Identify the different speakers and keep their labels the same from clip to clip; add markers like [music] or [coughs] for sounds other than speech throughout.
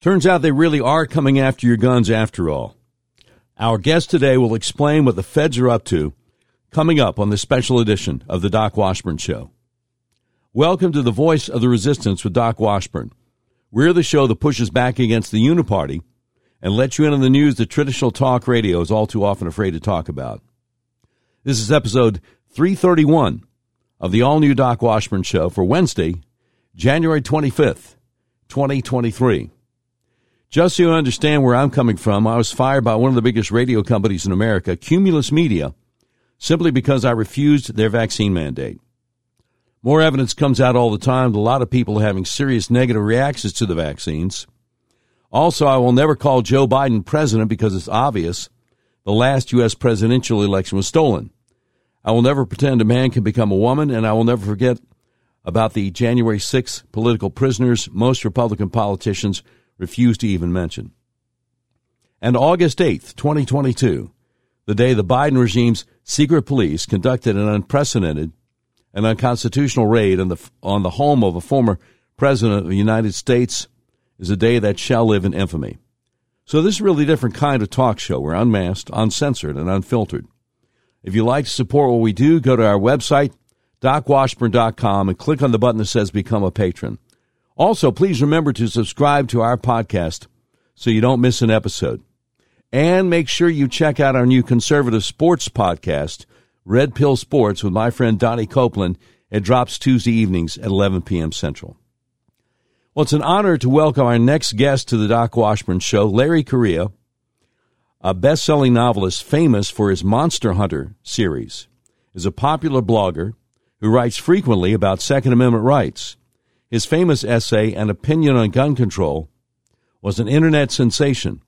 Speaker 1: Turns out they really are coming after your guns after all. Our guest today will explain what the feds are up to coming up on this special edition of the Doc Washburn Show. Welcome to the Voice of the Resistance with Doc Washburn. We're the show that pushes back against the Uniparty and lets you in on the news that traditional talk radio is all too often afraid to talk about. This is episode 331 of the all new Doc Washburn Show for Wednesday, January 25th, 2023. Just so you understand where I'm coming from, I was fired by one of the biggest radio companies in America, Cumulus Media, simply because I refused their vaccine mandate. More evidence comes out all the time that a lot of people are having serious negative reactions to the vaccines. Also, I will never call Joe Biden president because it's obvious the last U.S. presidential election was stolen. I will never pretend a man can become a woman, and I will never forget about the January 6th political prisoners most Republican politicians refused to even mention. And August 8th, 2022, the day the Biden regime's secret police conducted an unprecedented and unconstitutional raid on the, on the home of a former president of the United States, is a day that shall live in infamy. So this is a really different kind of talk show. We're unmasked, uncensored, and unfiltered. If you'd like to support what we do, go to our website, docwashburn.com, and click on the button that says Become a Patron. Also, please remember to subscribe to our podcast so you don't miss an episode. And make sure you check out our new conservative sports podcast, Red Pill Sports, with my friend Donnie Copeland. It drops Tuesday evenings at 11 p.m. Central. Well, it's an honor to welcome our next guest to the Doc Washburn Show, Larry Correia, a best selling novelist famous for his Monster Hunter series, is a popular blogger who writes frequently about Second Amendment rights. His famous essay, An Opinion on Gun Control, was an internet sensation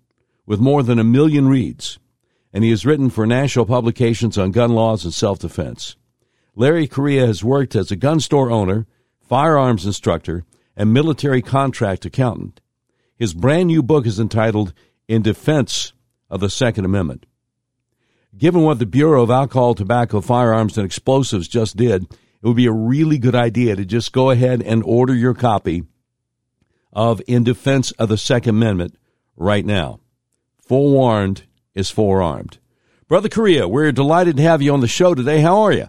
Speaker 1: with more than a million reads, and he has written for national publications on gun laws and self defense. Larry Correia has worked as a gun store owner, firearms instructor, and military contract accountant. His brand new book is entitled In Defense of the Second Amendment. Given what the Bureau of Alcohol, Tobacco, Firearms, and Explosives just did, it would be a really good idea to just go ahead and order your copy of In Defense of the Second Amendment right now. Forewarned is forearmed. Brother Correia, we're delighted to have you on the show today. How are you?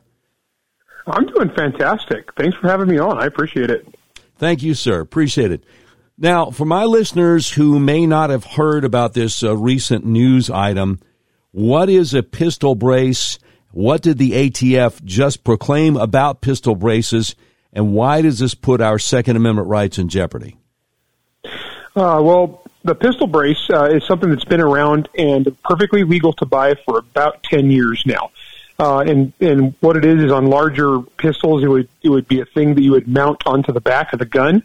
Speaker 2: I'm doing fantastic. Thanks for having me on. I appreciate it.
Speaker 1: Thank you, sir. Appreciate it. Now, for my listeners who may not have heard about this uh, recent news item, what is a pistol brace what did the ATF just proclaim about pistol braces, and why does this put our Second Amendment rights in jeopardy?
Speaker 2: Uh, well, the pistol brace uh, is something that's been around and perfectly legal to buy for about 10 years now. Uh, and and what it is is on larger pistols, it would it would be a thing that you would mount onto the back of the gun.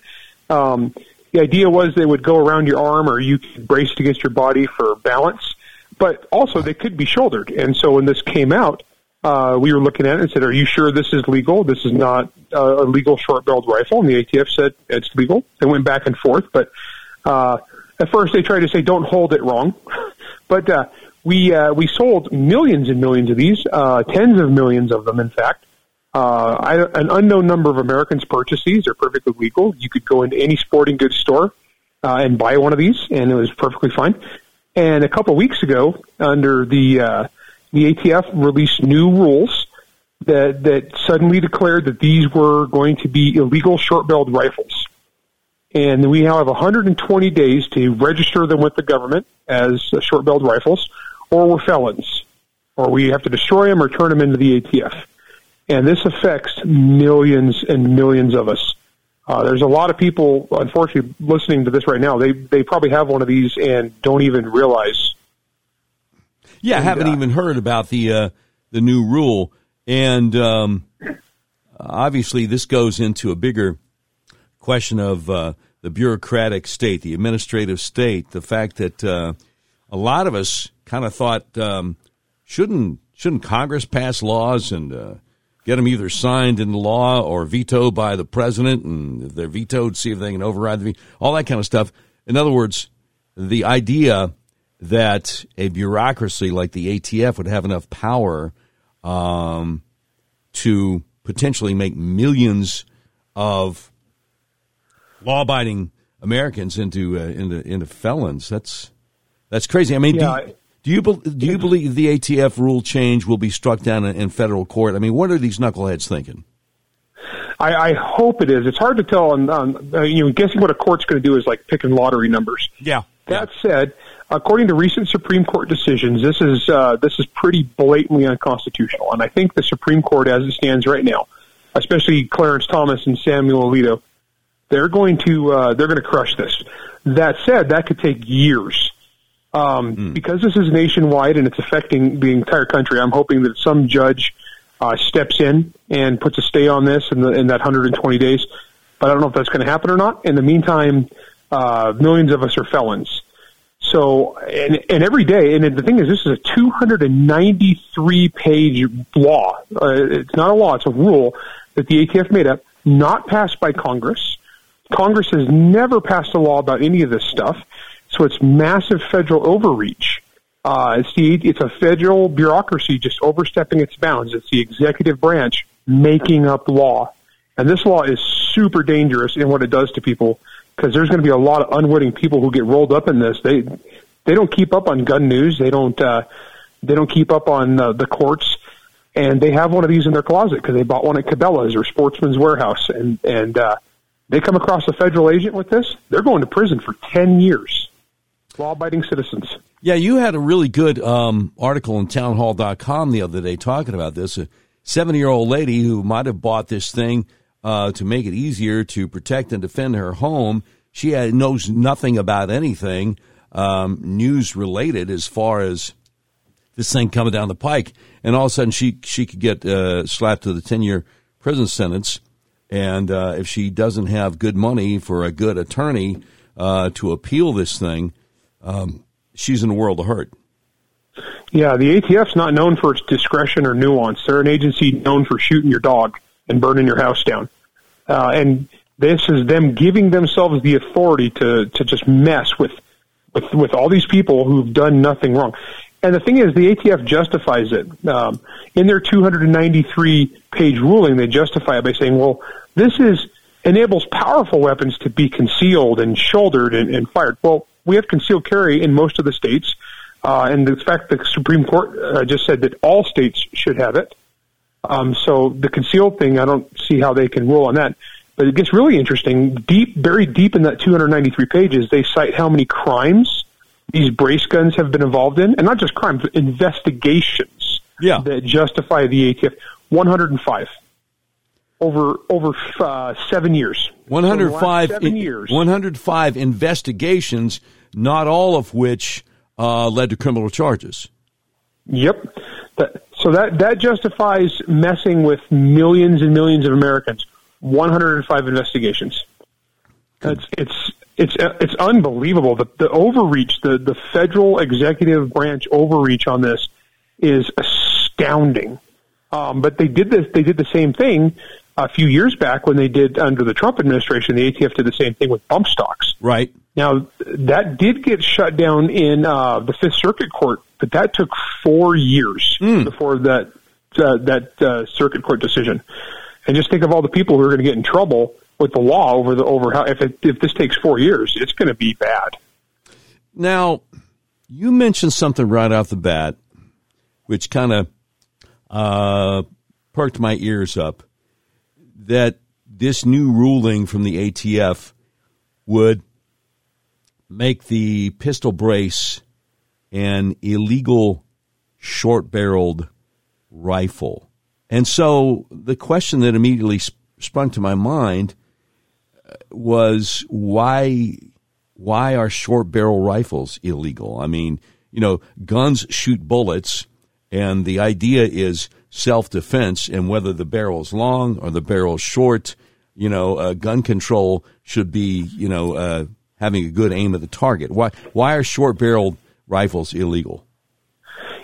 Speaker 2: Um, the idea was they would go around your arm, or you could brace it against your body for balance. But also, they could be shouldered. And so when this came out, uh, we were looking at it and said, "Are you sure this is legal? This is not uh, a legal short-barreled rifle." And the ATF said it's legal. They went back and forth, but uh, at first they tried to say, "Don't hold it wrong," [laughs] but uh, we uh, we sold millions and millions of these, uh, tens of millions of them, in fact. Uh, I, an unknown number of Americans purchased these. They're perfectly legal. You could go into any sporting goods store uh, and buy one of these, and it was perfectly fine. And a couple weeks ago, under the uh, the ATF released new rules that that suddenly declared that these were going to be illegal short-barreled rifles. And we now have 120 days to register them with the government as short-barreled rifles, or we're felons, or we have to destroy them or turn them into the ATF. And this affects millions and millions of us. Uh, there's a lot of people, unfortunately, listening to this right now. They they probably have one of these and don't even realize
Speaker 1: yeah, I haven't uh, even heard about the uh, the new rule, and um, obviously this goes into a bigger question of uh, the bureaucratic state, the administrative state, the fact that uh, a lot of us kind of thought um, shouldn't shouldn't Congress pass laws and uh, get them either signed into law or vetoed by the president, and if they're vetoed, see if they can override the all that kind of stuff. In other words, the idea that a bureaucracy like the ATF would have enough power um, to potentially make millions of law abiding Americans into uh, into into felons. That's that's crazy. I mean,
Speaker 2: Yeah,
Speaker 1: do, do you do you believe the ATF rule change will be struck down in, in federal court? I mean, what are these knuckleheads thinking?
Speaker 2: I, I hope it is. It's hard to tell. On, on uh, you know, guessing what a court's going to do is like picking lottery numbers.
Speaker 1: Yeah.
Speaker 2: That said, according to recent Supreme Court decisions, this is uh, this is pretty blatantly unconstitutional, and I think the Supreme Court, as it stands right now, especially Clarence Thomas and Samuel Alito, they're going to uh, they're going to crush this. That said, that could take years. Um, Because this is nationwide and it's affecting the entire country, I'm hoping that some judge uh, steps in and puts a stay on this in, the, in that 120 days. But I don't know if that's going to happen or not. In the meantime, uh, millions of us are felons. So, and, and every day, and the thing is, this is a 293 page law. Uh, it's not a law, it's a rule that the ATF made up, not passed by Congress. Congress has never passed a law about any of this stuff. So it's massive federal overreach. Uh, it's the it's a federal bureaucracy just overstepping its bounds. It's the executive branch making up law, and this law is super dangerous in what it does to people because there's going to be a lot of unwitting people who get rolled up in this. They they don't keep up on gun news. They don't uh, they don't keep up on uh, the courts, and they have one of these in their closet because they bought one at Cabela's or Sportsman's Warehouse, and and uh, they come across a federal agent with this, they're going to prison for ten years. Law-abiding citizens.
Speaker 1: Yeah, you had a really good um, article in townhall.com the other day talking about this. A 70 year old lady who might have bought this thing uh, to make it easier to protect and defend her home. She had, knows nothing about anything um, news related as far as this thing coming down the pike. And all of a sudden, she, she could get uh, slapped with a 10 year prison sentence. And uh, if she doesn't have good money for a good attorney uh, to appeal this thing, um, she's in a world of hurt.
Speaker 2: Yeah, the ATF's not known for its discretion or nuance. They're an agency known for shooting your dog and burning your house down. Uh, and this is them giving themselves the authority to, to just mess with, with, with all these people who've done nothing wrong. And the thing is, the ATF justifies it. Um, in their 293 page ruling, they justify it by saying, well, this is, enables powerful weapons to be concealed and shouldered and, and fired. Well, we have concealed carry in most of the states. Uh, and the fact the Supreme Court uh, just said that all states should have it. Um, so the concealed thing, I don't see how they can rule on that. But it gets really interesting. Deep, buried deep in that 293 pages, they cite how many crimes these brace guns have been involved in, and not just crimes, but investigations
Speaker 1: Yeah.
Speaker 2: that justify the ATF. 105 over over uh, seven years. So in
Speaker 1: 105,
Speaker 2: years.
Speaker 1: 105 investigations, not all of which uh, led to criminal charges.
Speaker 2: Yep. That, so that that justifies messing with millions and millions of Americans. 105 investigations. It's it's it's it's unbelievable. The the overreach, the the federal executive branch overreach on this is astounding. Um, but they did this. They did the same thing a few years back when they did under the Trump administration. The ATF did the same thing with bump stocks.
Speaker 1: Right.
Speaker 2: Now that did get shut down in uh, the Fifth Circuit Court, but that took four years before that uh, that uh, Circuit Court decision. And just think of all the people who are going to get in trouble with the law over the over how if it, if this takes four years, it's going to be bad.
Speaker 1: Now, you mentioned something right off the bat, which kind of uh, perked my ears up. That this new ruling from the ATF would make the pistol brace an illegal short barreled rifle. And so the question that immediately sp- sprung to my mind uh, was why why are short barrel rifles illegal? I mean, you know, guns shoot bullets and the idea is self defense and whether the barrel's long or the barrel's short, you know, uh, gun control should be, you know, uh, having a good aim at the target. Why why are short barreled rifles illegal?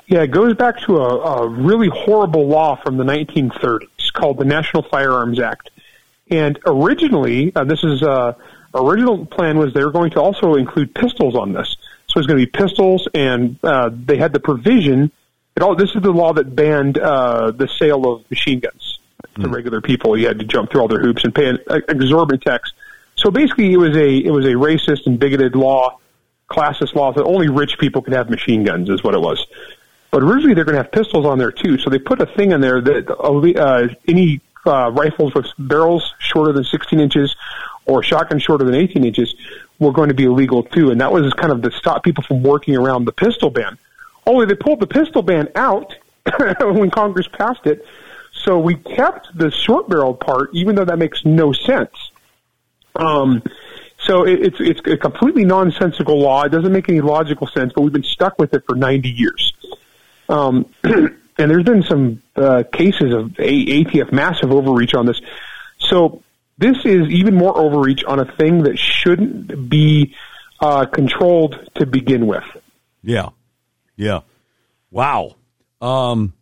Speaker 2: Yeah, it goes back to a, a really horrible law from the 1930s called the National Firearms Act. And originally, uh, this is uh, original plan was they were going to also include pistols on this. So it was going to be pistols, and uh, they had the provision. It all this is the law that banned uh, the sale of machine guns to regular people. You had to jump through all their hoops and pay an exorbitant tax. So basically, it was a it was a racist and bigoted law, classist law that only rich people could have machine guns, is what it was. But originally, they're going to have pistols on there too. So they put a thing in there that uh, any uh, rifles with barrels shorter than 16 inches or shotguns shorter than 18 inches were going to be illegal too. And that was kind of to stop people from working around the pistol ban. Only they pulled the pistol ban out [coughs] when Congress passed it. So we kept the short barreled part, even though that makes no sense. Um, so it, it's it's a completely nonsensical law. It doesn't make any logical sense, but we've been stuck with it for 90 years. Um, [clears throat] and there's been some uh, cases of ATF massive overreach on this. So this is even more overreach on a thing that shouldn't be uh, controlled to begin with.
Speaker 1: Yeah, yeah. Wow. Um,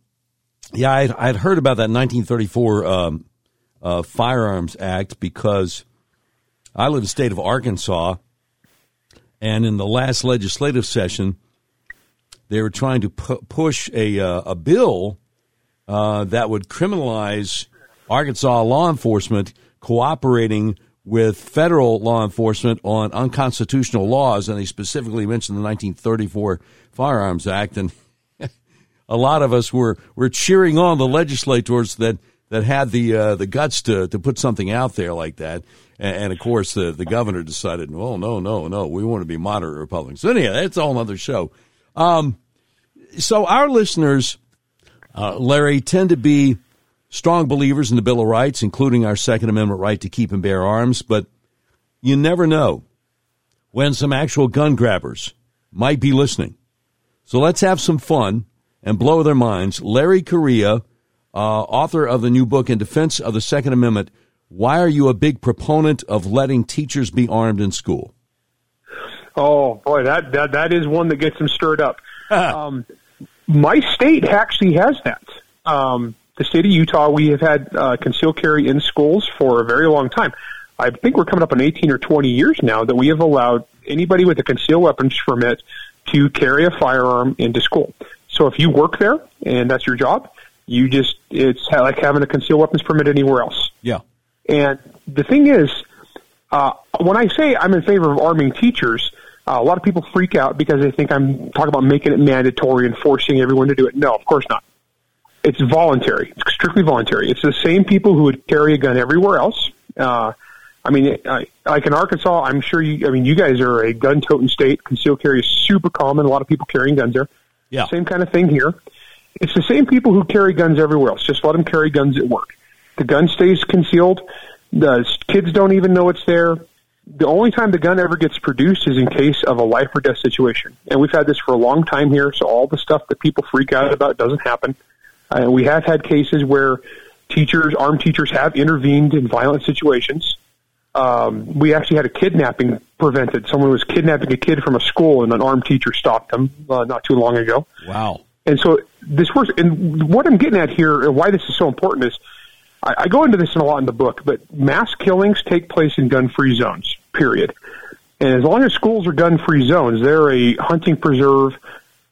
Speaker 1: yeah, I'd, I'd, heard about that 1934 um, uh, Firearms Act because I live in the state of Arkansas, and in the last legislative session, they were trying to pu- push a uh, a bill uh, that would criminalize Arkansas law enforcement cooperating with federal law enforcement on unconstitutional laws, and they specifically mentioned the 1934 Firearms Act. And [laughs] a lot of us were were cheering on the legislators that that had the uh, the guts to to put something out there like that. And, and, of course, the the governor decided, well, no, no, no, we want to be moderate Republicans. So anyhow, that's a whole other show. Um, so our listeners, uh, Larry, tend to be strong believers in the Bill of Rights, including our Second Amendment right to keep and bear arms, but you never know when some actual gun grabbers might be listening. So let's have some fun and blow their minds. Larry Correia, uh, author of the new book in defense of the Second Amendment, why are you a big proponent of letting teachers be armed in school?
Speaker 2: Oh boy, that that, that is one that gets them stirred up. [laughs] um, my state actually has that. Um, the state of Utah, we have had uh, concealed carry in schools for a very long time. I think we're coming up on 18 or 20 years now that we have allowed anybody with a concealed weapons permit to carry a firearm into school. So if you work there and that's your job, you just it's like having a concealed weapons permit anywhere else.
Speaker 1: Yeah.
Speaker 2: And the thing is, uh, when I say I'm in favor of arming teachers, uh, a lot of people freak out because they think I'm talking about making it mandatory and forcing everyone to do it. No, of course not. It's voluntary. It's strictly voluntary. It's the same people who would carry a gun everywhere else. Uh, I mean, I, like in Arkansas, I'm sure you. I mean, you guys are a gun-toting state. Concealed carry is super common. A lot of people carrying guns there.
Speaker 1: Yeah.
Speaker 2: Same kind of thing here. It's the same people who carry guns everywhere else. Just let them carry guns at work. The gun stays concealed. The kids don't even know it's there. The only time the gun ever gets produced is in case of a life or death situation. And we've had this for a long time here, so all the stuff that people freak out about doesn't happen. Uh, we have had cases where teachers, armed teachers, have intervened in violent situations. Um, we actually had a kidnapping prevented. Someone was kidnapping a kid from a school, and an armed teacher stopped them uh, not too long ago.
Speaker 1: Wow!
Speaker 2: And so this works. And what I'm getting at here, and why this is so important, is I, I go into this in a lot in the book. But mass killings take place in gun-free zones. Period. And as long as schools are gun-free zones, they're a hunting preserve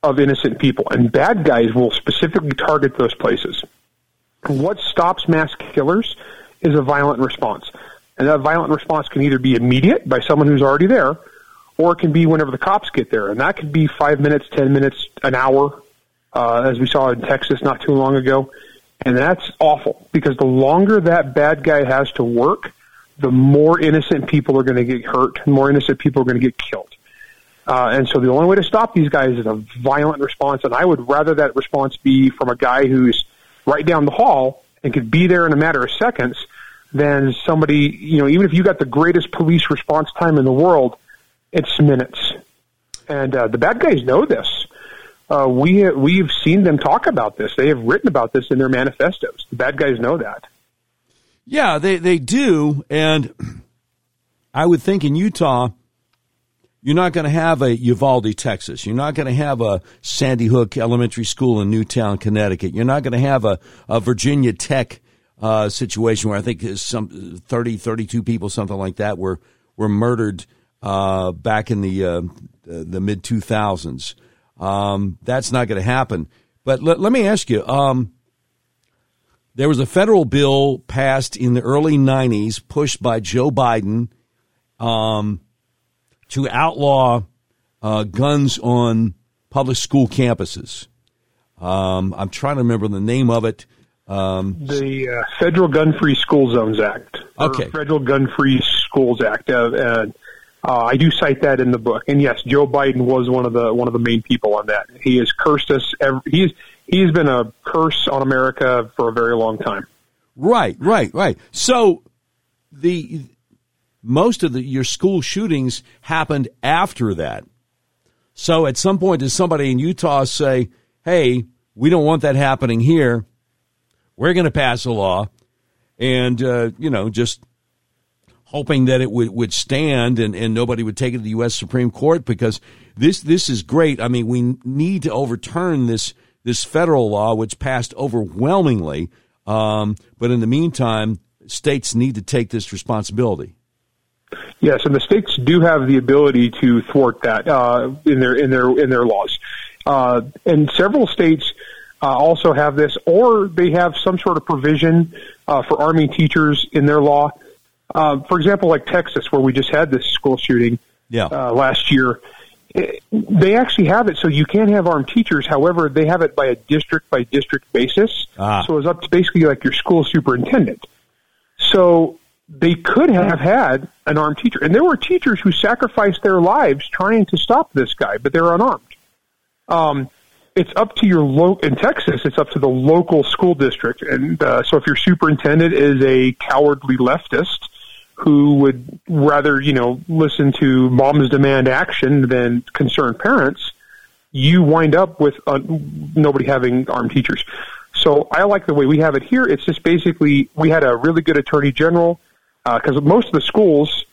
Speaker 2: of innocent people, and bad guys will specifically target those places. What stops mass killers is a violent response. And that violent response can either be immediate by someone who's already there, or it can be whenever the cops get there. And that could be five minutes, ten minutes, an hour, uh, as we saw in Texas not too long ago. And that's awful because the longer that bad guy has to work, the more innocent people are going to get hurt, more innocent people are going to get killed. Uh, and so the only way to stop these guys is a violent response. And I would rather that response be from a guy who's right down the hall and could be there in a matter of seconds than somebody, you know, even if you got the greatest police response time in the world, it's minutes. And uh, the bad guys know this. Uh, we we've seen them talk about this. They have written about this in their manifestos. The bad guys know that.
Speaker 1: Yeah, they they do, and I would think in Utah you're not going to have a Uvalde, Texas. You're not going to have a Sandy Hook Elementary School in Newtown, Connecticut. You're not going to have a, a Virginia Tech uh, situation where I think some 30, 32 people, something like that, were were murdered uh, back in the uh, the mid 2000s. Um, that's not going to happen. But let, let me ask you. Um, there was a federal bill passed in the early 90s, pushed by Joe Biden um, to outlaw uh, guns on public school campuses. Um, I'm trying to remember the name of it. Um,
Speaker 2: the uh, Federal Gun Free School Zones Act.
Speaker 1: Okay.
Speaker 2: Federal Gun Free Schools Act. Uh, and uh, I do cite that in the book. And yes, Joe Biden was one of the one of the main people on that. He has cursed us. Every, he's he's been a curse on America for a very long time.
Speaker 1: Right, right, right. So the most of the your school shootings happened after that. So at some point, does somebody in Utah say, "Hey, we don't want that happening here. We're going to pass a law," and uh, you know, just hoping that it would, would stand and, and nobody would take it to the U.S. Supreme Court because this this is great. I mean, we need to overturn this this federal law, which passed overwhelmingly. Um, but in the meantime, states need to take this responsibility.
Speaker 2: Yes, and the states do have the ability to thwart that uh, in their in their in their laws, uh, and several states uh, also have this, or they have some sort of provision uh, for army teachers in their law. Uh, for example, like Texas, where we just had this school shooting
Speaker 1: Yeah.
Speaker 2: uh, last year, eh, they actually have it so you can have armed teachers. However, they have it by a district by district basis.
Speaker 1: Ah.
Speaker 2: So it's up to basically like your school superintendent. So they could have had an armed teacher, and there were teachers who sacrificed their lives trying to stop this guy, but they're unarmed. Um, it's up to your lo- in Texas. It's up to the local school district, and uh, so if your superintendent is a cowardly leftist who would rather you know listen to Moms Demand Action than concerned parents, you wind up with uh, nobody having armed teachers. So I like the way we have it here. It's just basically we had a really good attorney general because most of the schools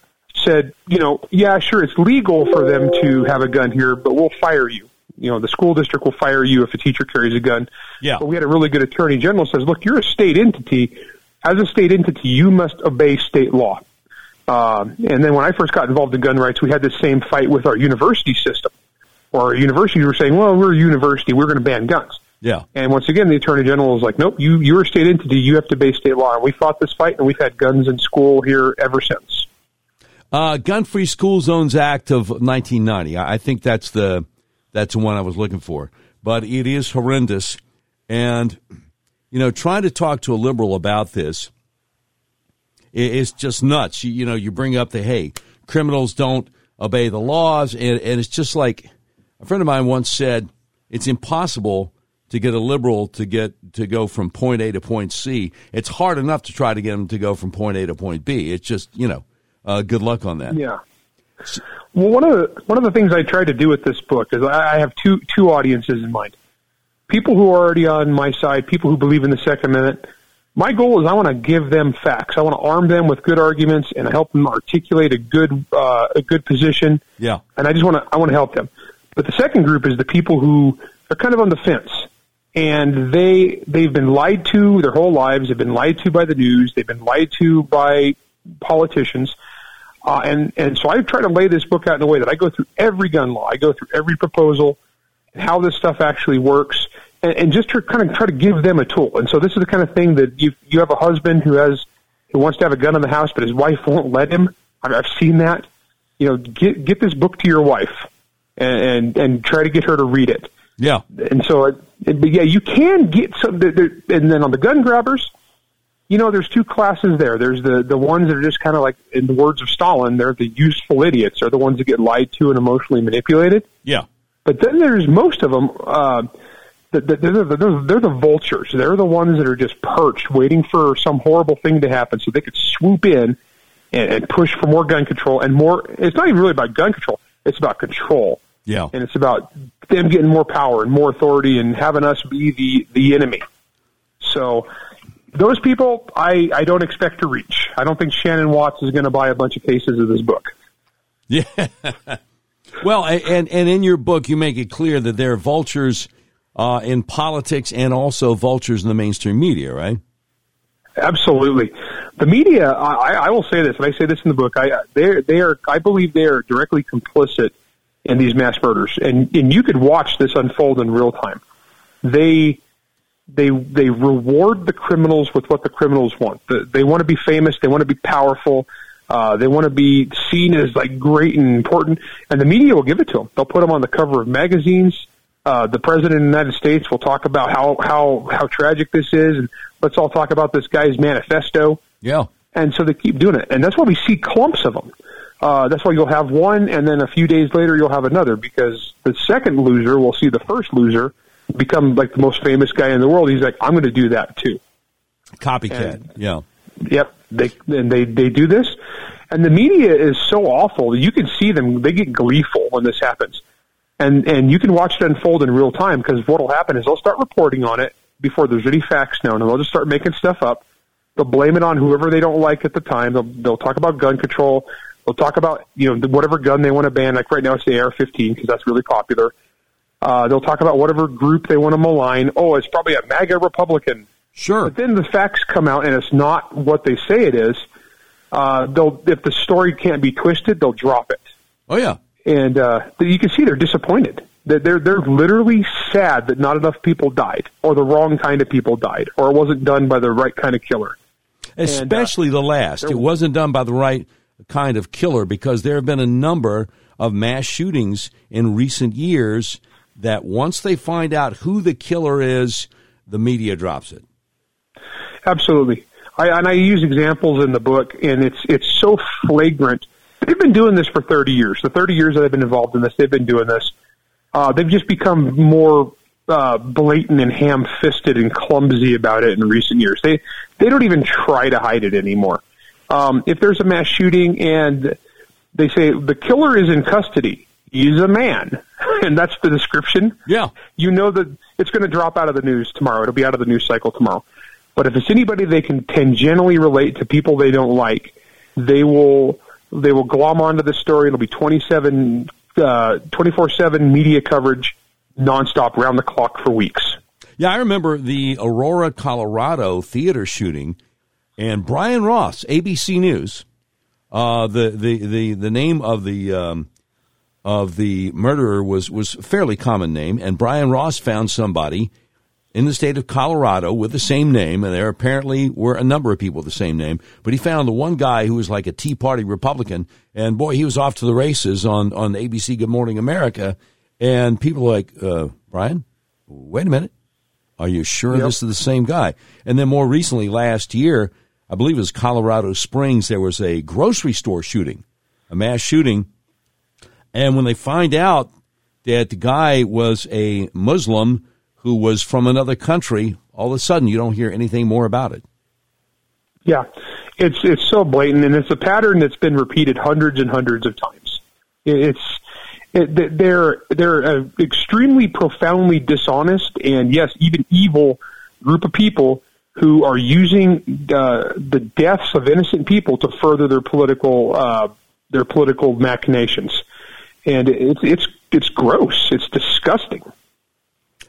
Speaker 2: said, you know, yeah, sure, it's legal for them to have a gun here, but we'll fire you. You know, the school district will fire you if a teacher carries a gun.
Speaker 1: Yeah.
Speaker 2: But we had a really good attorney general says, look, you're a state entity. As a state entity, you must obey state law. Um, and then when I first got involved in gun rights, we had the same fight with our university system. Or our universities were saying, well, we're a university, we're going to ban guns.
Speaker 1: Yeah.
Speaker 2: And once again, the attorney general was like, "Nope, you you're a state entity. You have to obey state law." And we fought this fight, and we've had guns in school here ever since.
Speaker 1: Uh, Gun Free School Zones Act of 1990. I I think that's the that's the one I was looking for. But it is horrendous, and you know, trying to talk to a liberal about this i- is just nuts. You, you know, you bring up the hey, criminals don't obey the laws, and, and it's just like a friend of mine once said, it's impossible to get a liberal to get to go from point A to point C. It's hard enough to try to get them to go from point A to point B. It's just you know, uh, good luck on that.
Speaker 2: Yeah. Well, one of the one of the things I tried to do with this book is I have two two audiences in mind: people who are already on my side, people who believe in the Second Amendment. My goal is I want to give them facts. I want to arm them with good arguments and help them articulate a good uh, a good position.
Speaker 1: Yeah.
Speaker 2: and I just want to I want to help them. But the second group is the people who are kind of on the fence, and they they've been lied to their whole lives. They've been lied to by the news. They've been lied to by politicians, uh, and and so I try to lay this book out in a way that I go through every gun law. I go through every proposal, and how this stuff actually works, and, and just to kind of try to give them a tool. And so this is the kind of thing that you you have a husband who has who wants to have a gun in the house, but his wife won't let him. I've, I've seen that. You know, get get this book to your wife, and and, and try to get her to read it.
Speaker 1: Yeah.
Speaker 2: And so, it, it, but yeah, you can get some. There, there, and then on the gun grabbers, you know, there's two classes there. There's the the ones that are just kind of like, in the words of Stalin, they're the useful idiots. They're the ones that get lied to and emotionally manipulated.
Speaker 1: Yeah.
Speaker 2: But then there's most of them. Uh, they're, the, they're, they're the vultures. They're the ones that are just perched, waiting for some horrible thing to happen, so they could swoop in and, and push for more gun control and more. It's not even really about gun control. It's about control
Speaker 1: Yeah.
Speaker 2: and it's about them getting more power and more authority and having us be the the enemy. So those people, I I don't expect to reach. I don't think Shannon Watts is going to buy a bunch of cases of this book.
Speaker 1: Yeah. [laughs] well, and and in your book, you make it clear that they're vultures uh, in politics and also vultures in the mainstream media, right?
Speaker 2: Absolutely, the media. I, I will say this, and I say this in the book. I they they are. I believe they are directly complicit in these mass murders, and and you could watch this unfold in real time. They they they reward the criminals with what the criminals want. The, they want to be famous. They want to be powerful. Uh, they want to be seen as like great and important, and the media will give it to them. They'll put them on the cover of magazines. Uh, the president of the United States will talk about how how how tragic this is, and let's all talk about this guy's manifesto.
Speaker 1: Yeah,
Speaker 2: and so they keep doing it, and that's why we see clumps of them. Uh, that's why you'll have one, and then a few days later you'll have another, because the second loser will see the first loser become like the most famous guy in the world. He's like, I'm going to do that too.
Speaker 1: Copycat. And, yeah.
Speaker 2: Yep. They and they they do this, and the media is so awful. You can see them; they get gleeful when this happens, and and you can watch it unfold in real time because what will happen is they'll start reporting on it before there's any facts known, and they'll just start making stuff up. They'll blame it on whoever they don't like at the time. They'll they'll talk about gun control. They'll talk about you know whatever gun they want to ban. Like right now, it's the AR-15 because that's really popular. Uh, they'll talk about whatever group they want to malign. Oh, it's probably a MAGA Republican.
Speaker 1: Sure.
Speaker 2: But then the facts come out and it's not what they say it is. Uh, they'll if the story can't be twisted, they'll drop it.
Speaker 1: Oh yeah.
Speaker 2: And uh, you can see they're disappointed. They're, they're they're literally sad that not enough people died, or the wrong kind of people died, or it wasn't done by the right kind of killer.
Speaker 1: Especially and, uh, the last. It wasn't done by the right kind of killer because there have been a number of mass shootings in recent years that once they find out who the killer is, the media drops it.
Speaker 2: Absolutely. I, and I use examples in the book, and it's it's so flagrant. They've been doing this for 30 years. The 30 years that I've been involved in this, they've been doing this. Uh, they've just become more uh, blatant and ham-fisted and clumsy about it in recent years. They they don't even try to hide it anymore. Um, if there's a mass shooting and they say the killer is in custody, he's a man, [laughs] and that's the description.
Speaker 1: Yeah,
Speaker 2: you know that it's going to drop out of the news tomorrow. It'll be out of the news cycle tomorrow. But if it's anybody they can tangentially relate to people they don't like, they will they will glom onto the story. It'll be 27 uh, 24/7 media coverage nonstop around the clock for weeks.
Speaker 1: Yeah, I remember the Aurora, Colorado theater shooting and Brian Ross, ABC News. Uh, the, the, the, the name of the um, of the murderer was was a fairly common name, and Brian Ross found somebody in the state of Colorado with the same name, and there apparently were a number of people with the same name. But he found the one guy who was like a Tea Party Republican, and boy, he was off to the races on on ABC Good Morning America. And people were like, uh, Brian, wait a minute, are you sure yep. this is the same guy? And then more recently, last year, I believe it was Colorado Springs, there was a grocery store shooting, a mass shooting. And when they find out that the guy was a Muslim who was from another country, all of a sudden you don't hear anything more about it.
Speaker 2: Yeah, it's it's so blatant, and it's a pattern that's been repeated hundreds and hundreds of times. It's it, they're they're an extremely profoundly dishonest and yes, even evil group of people who are using uh, the deaths of innocent people to further their political uh, their political machinations, and it's it's it's gross. It's disgusting.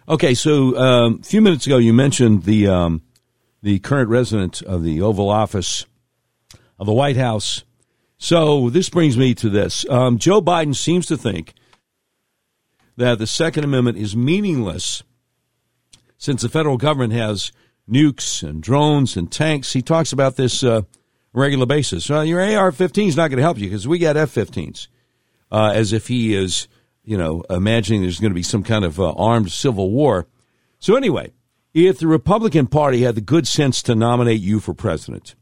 Speaker 1: Okay, so um, a few minutes ago you mentioned the um, the current resident of the Oval Office of the White House. So this brings me to this: um, Joe Biden seems to think that the Second Amendment is meaningless since the federal government has nukes and drones and tanks. He talks about this uh, regular basis. Well, your AR-15 is not going to help you because we got F-15s, uh, as if he is you know, imagining there's going to be some kind of uh, armed civil war. So, anyway, if the Republican Party had the good sense to nominate you for president,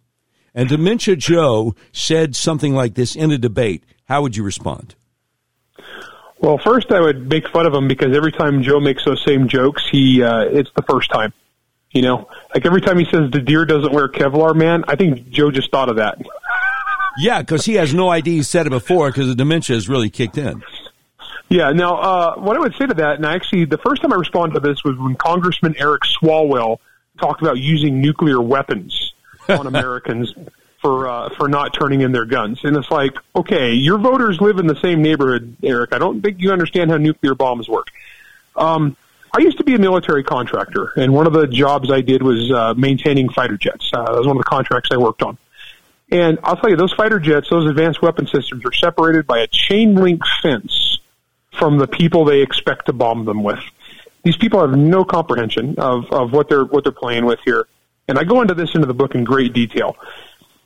Speaker 1: and Dementia Joe said something like this in a debate, how would you respond?
Speaker 2: Well, first I would make fun of him because every time Joe makes those same jokes, he uh, it's the first time. You know, like every time he says the deer doesn't wear Kevlar, man, I think Joe just thought of that.
Speaker 1: yeah, because he has no idea he said it before because the dementia has really kicked in.
Speaker 2: Yeah. Now, uh, what I would say to that, and I actually, the first time I responded to this was when Congressman Eric Swalwell talked about using nuclear weapons [laughs] on Americans for uh, for not turning in their guns, and it's like, okay, your voters live in the same neighborhood, Eric. I don't think you understand how nuclear bombs work. Um, I used to be a military contractor, and one of the jobs I did was uh, maintaining fighter jets. Uh, that was one of the contracts I worked on. And I'll tell you, those fighter jets, those advanced weapon systems, are separated by a chain link fence from the people they expect to bomb them with. These people have no comprehension of, of what they're what they're playing with here. And I go into this into the book in great detail.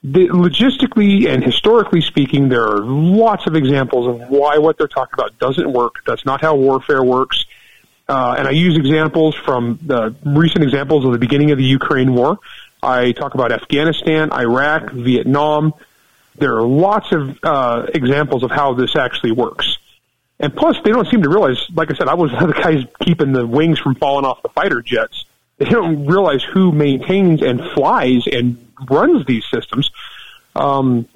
Speaker 2: the, logistically and historically speaking, there are lots of examples of why what they're talking about doesn't work. That's not how warfare works. Uh, and I use examples from the recent examples of the beginning of the Ukraine war. I talk about Afghanistan, Iraq, Vietnam. There are lots of uh, examples of how this actually works. And plus, they don't seem to realize, like I said, I was [laughs] one of the guys keeping the wings from falling off the fighter jets. They don't realize who maintains and flies and runs these systems. Um,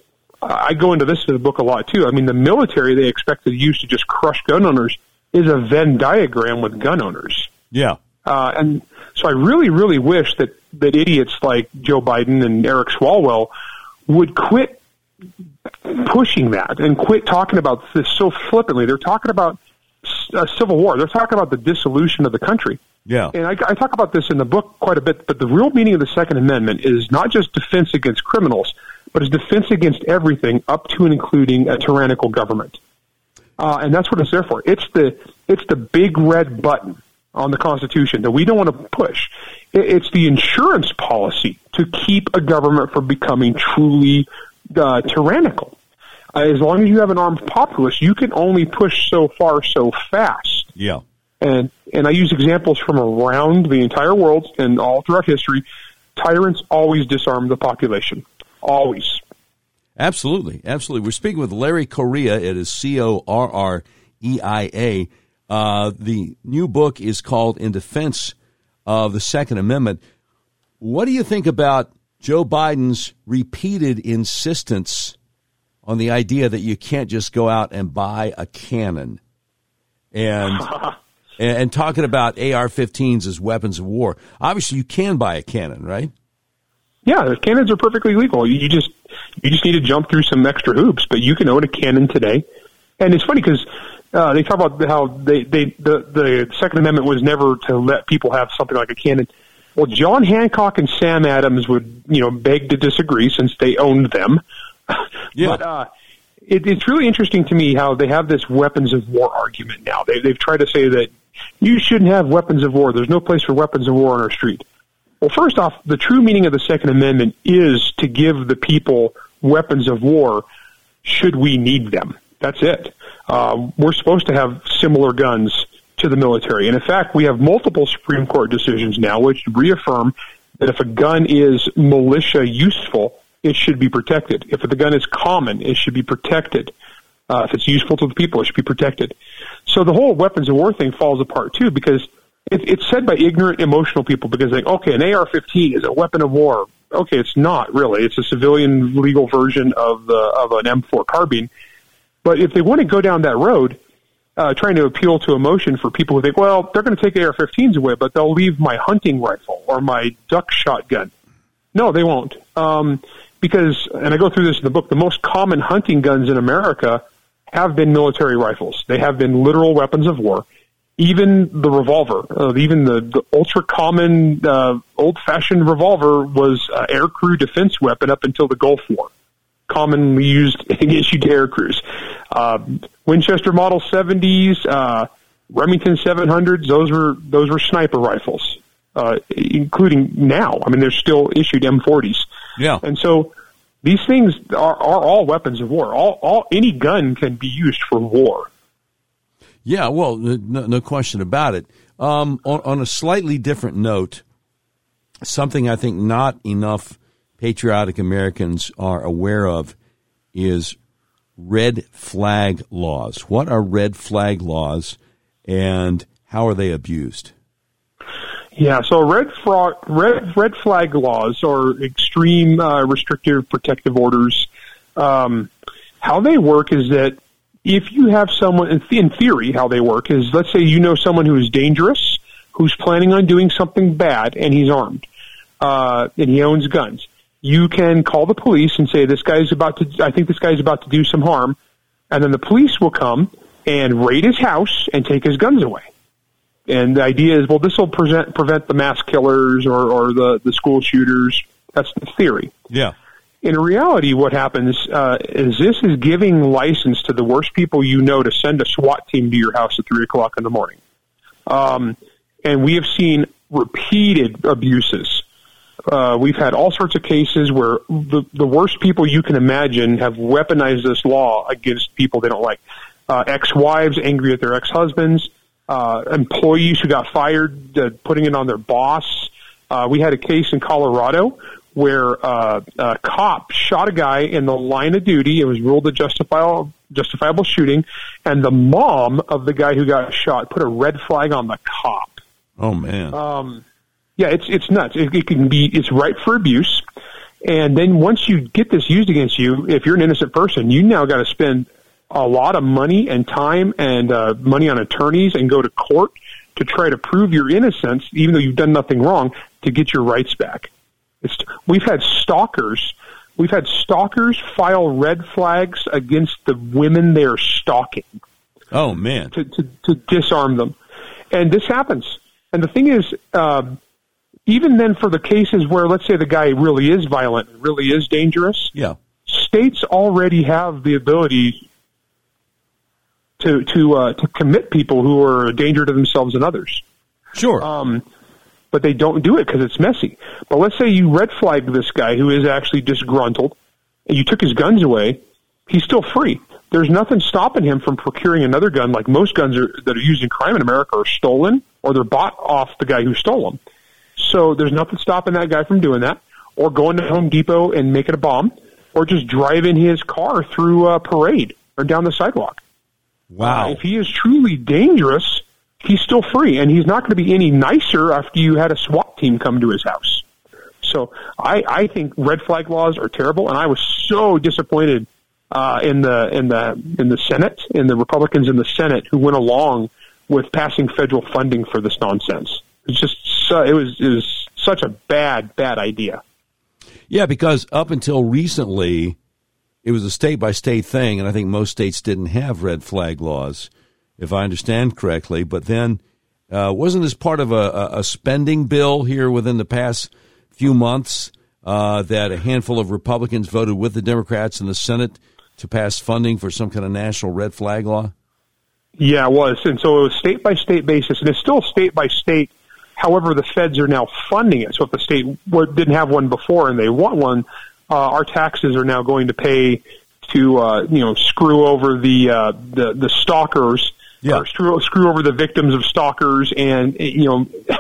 Speaker 2: I go into this in the book a lot too. I mean, the military they expect to use to just crush gun owners is a Venn diagram with gun owners.
Speaker 1: Yeah.
Speaker 2: Uh, and so I really, really wish that, that idiots like Joe Biden and Eric Swalwell would quit pushing that and quit talking about this so flippantly. They're talking about a civil war. They're talking about the dissolution of the country.
Speaker 1: Yeah.
Speaker 2: And I, I talk about this in the book quite a bit, but the real meaning of the Second Amendment is not just defense against criminals, but it's defense against everything up to and including a tyrannical government. Uh, and that's what it's there for. It's the, it's the big red button on the Constitution that we don't want to push. It, it's the insurance policy to keep a government from becoming truly uh, tyrannical. Uh, as long as you have an armed populace, you can only push so far so fast.
Speaker 1: Yeah.
Speaker 2: And and I use examples from around the entire world and all throughout history. Tyrants always disarm the population. Always.
Speaker 1: Absolutely, absolutely. We're speaking with Larry Correia. It is C O R R E I A. Uh, the new book is called "In Defense of the Second Amendment." What do you think about Joe Biden's repeated insistence on the idea that you can't just go out and buy a cannon, and [laughs] and talking about AR-15s as weapons of war? Obviously, you can buy a cannon, right?
Speaker 2: Yeah, cannons are perfectly legal. You just you just need to jump through some extra hoops, but you can own a cannon today. And it's funny because uh, they talk about how they, they the the Second Amendment was never to let people have something like a cannon. Well, John Hancock and Sam Adams would you know beg to disagree since they owned them. [laughs]
Speaker 1: Yeah.
Speaker 2: but uh, it, it's really interesting to me how they have this weapons of war argument now. They, they've tried to say that you shouldn't have weapons of war. There's no place for weapons of war on our street. Well, first off, the true meaning of the Second Amendment is to give the people weapons of war should we need them. That's it. Um, we're supposed to have similar guns to the military. And in fact, we have multiple Supreme Court decisions now which reaffirm that if a gun is militia useful, it should be protected. If the gun is common, it should be protected. Uh, if it's useful to the people, it should be protected. So the whole weapons of war thing falls apart too because it, it's said by ignorant, emotional people because they okay, an AR-15 is a weapon of war. Okay, it's not really. It's a civilian legal version of the of an M4 carbine. But if they want to go down that road, uh, trying to appeal to emotion for people who think, well, they're going to take AR-15s away, but they'll leave my hunting rifle or my duck shotgun. No, they won't. Um, because, and I go through this in the book, the most common hunting guns in America have been military rifles. They have been literal weapons of war. Even the revolver, uh, even the, the ultra common, uh, old fashioned revolver was uh, air crew defense weapon up until the Gulf War. Commonly used [laughs] issued to air crews. Uh, Winchester Model 70s, uh, Remington 700s, those were, those were sniper rifles, uh, including now. I mean, they're still issued M40s.
Speaker 1: Yeah.
Speaker 2: And so these things are, are all weapons of war. All, all, any gun can be used for war.
Speaker 1: Yeah, well, no, no question about it. Um, on, on a slightly different note, something I think not enough patriotic Americans are aware of is red flag laws. What are red flag laws and how are they abused?
Speaker 2: Yeah, so red, red, red flag laws or extreme uh, restrictive protective orders. Um, how they work is that if you have someone, in, in theory, how they work is let's say you know someone who is dangerous, who's planning on doing something bad, and he's armed, uh, and he owns guns. You can call the police and say, this guy's about to, I think this guy's about to do some harm. And then the police will come and raid his house and take his guns away. And the idea is, well, this will present, prevent the mass killers or, or the, the school shooters. That's the theory.
Speaker 1: Yeah.
Speaker 2: In reality, what happens uh, is this is giving license to the worst people you know to send a SWAT team to your house at three o'clock in the morning. Um, and we have seen repeated abuses Uh, we've had all sorts of cases where the, the worst people you can imagine have weaponized this law against people they don't like. Uh, ex-wives angry at their ex-husbands, uh, employees who got fired, uh, putting it on their boss. Uh, we had a case in Colorado where uh, a cop shot a guy in the line of duty. It was ruled a justifiable justifiable shooting, and the mom of the guy who got shot put a red flag on the cop.
Speaker 1: Oh man.
Speaker 2: Um, yeah, it's it's nuts. It, it can be it's ripe for abuse, and then once you get this used against you, if you're an innocent person, you now got to spend a lot of money and time and uh, money on attorneys and go to court to try to prove your innocence, even though you've done nothing wrong, to get your rights back. It's, we've had stalkers. We've had stalkers file red flags against the women they're stalking.
Speaker 1: Oh man!
Speaker 2: To, to, to disarm them, and this happens. And the thing is, um, even then, for the cases where, let's say, the guy really is violent, really is dangerous,
Speaker 1: yeah,
Speaker 2: states already have the ability to to uh, to commit people who are a danger to themselves and others.
Speaker 1: Sure.
Speaker 2: Um, but they don't do it because it's messy. But let's say you red flagged this guy who is actually disgruntled, and you took his guns away. He's still free. There's nothing stopping him from procuring another gun. Like most guns are, that are used in crime in America are stolen, or they're bought off the guy who stole them. So there's nothing stopping that guy from doing that, or going to Home Depot and making a bomb, or just driving his car through a parade or down the sidewalk.
Speaker 1: Wow.
Speaker 2: Uh, if he is truly dangerous, he's still free, and he's not going to be any nicer after you had a SWAT team come to his house. So I, I think red flag laws are terrible, and I was so disappointed uh, in the in the in the Senate, in the Republicans in the Senate who went along with passing federal funding for this nonsense. It's just so, it was it was such a bad bad idea.
Speaker 1: Yeah, because up until recently, it was a state by state thing, and I think most states didn't have red flag laws, if I understand correctly. But then, uh, wasn't this part of a, a, spending bill here within the past few months uh, that a handful of Republicans voted with the Democrats in the Senate to pass funding for some kind of national red flag law?
Speaker 2: Yeah, it was, and so it was state by state basis, and it's still state by state. However, the feds are now funding it. So if the state didn't have one before and they want one, uh, our taxes are now going to pay to uh, you know screw over the uh, the the stalkers.
Speaker 1: Yeah.
Speaker 2: or screw screw over the victims of stalkers and you know [laughs]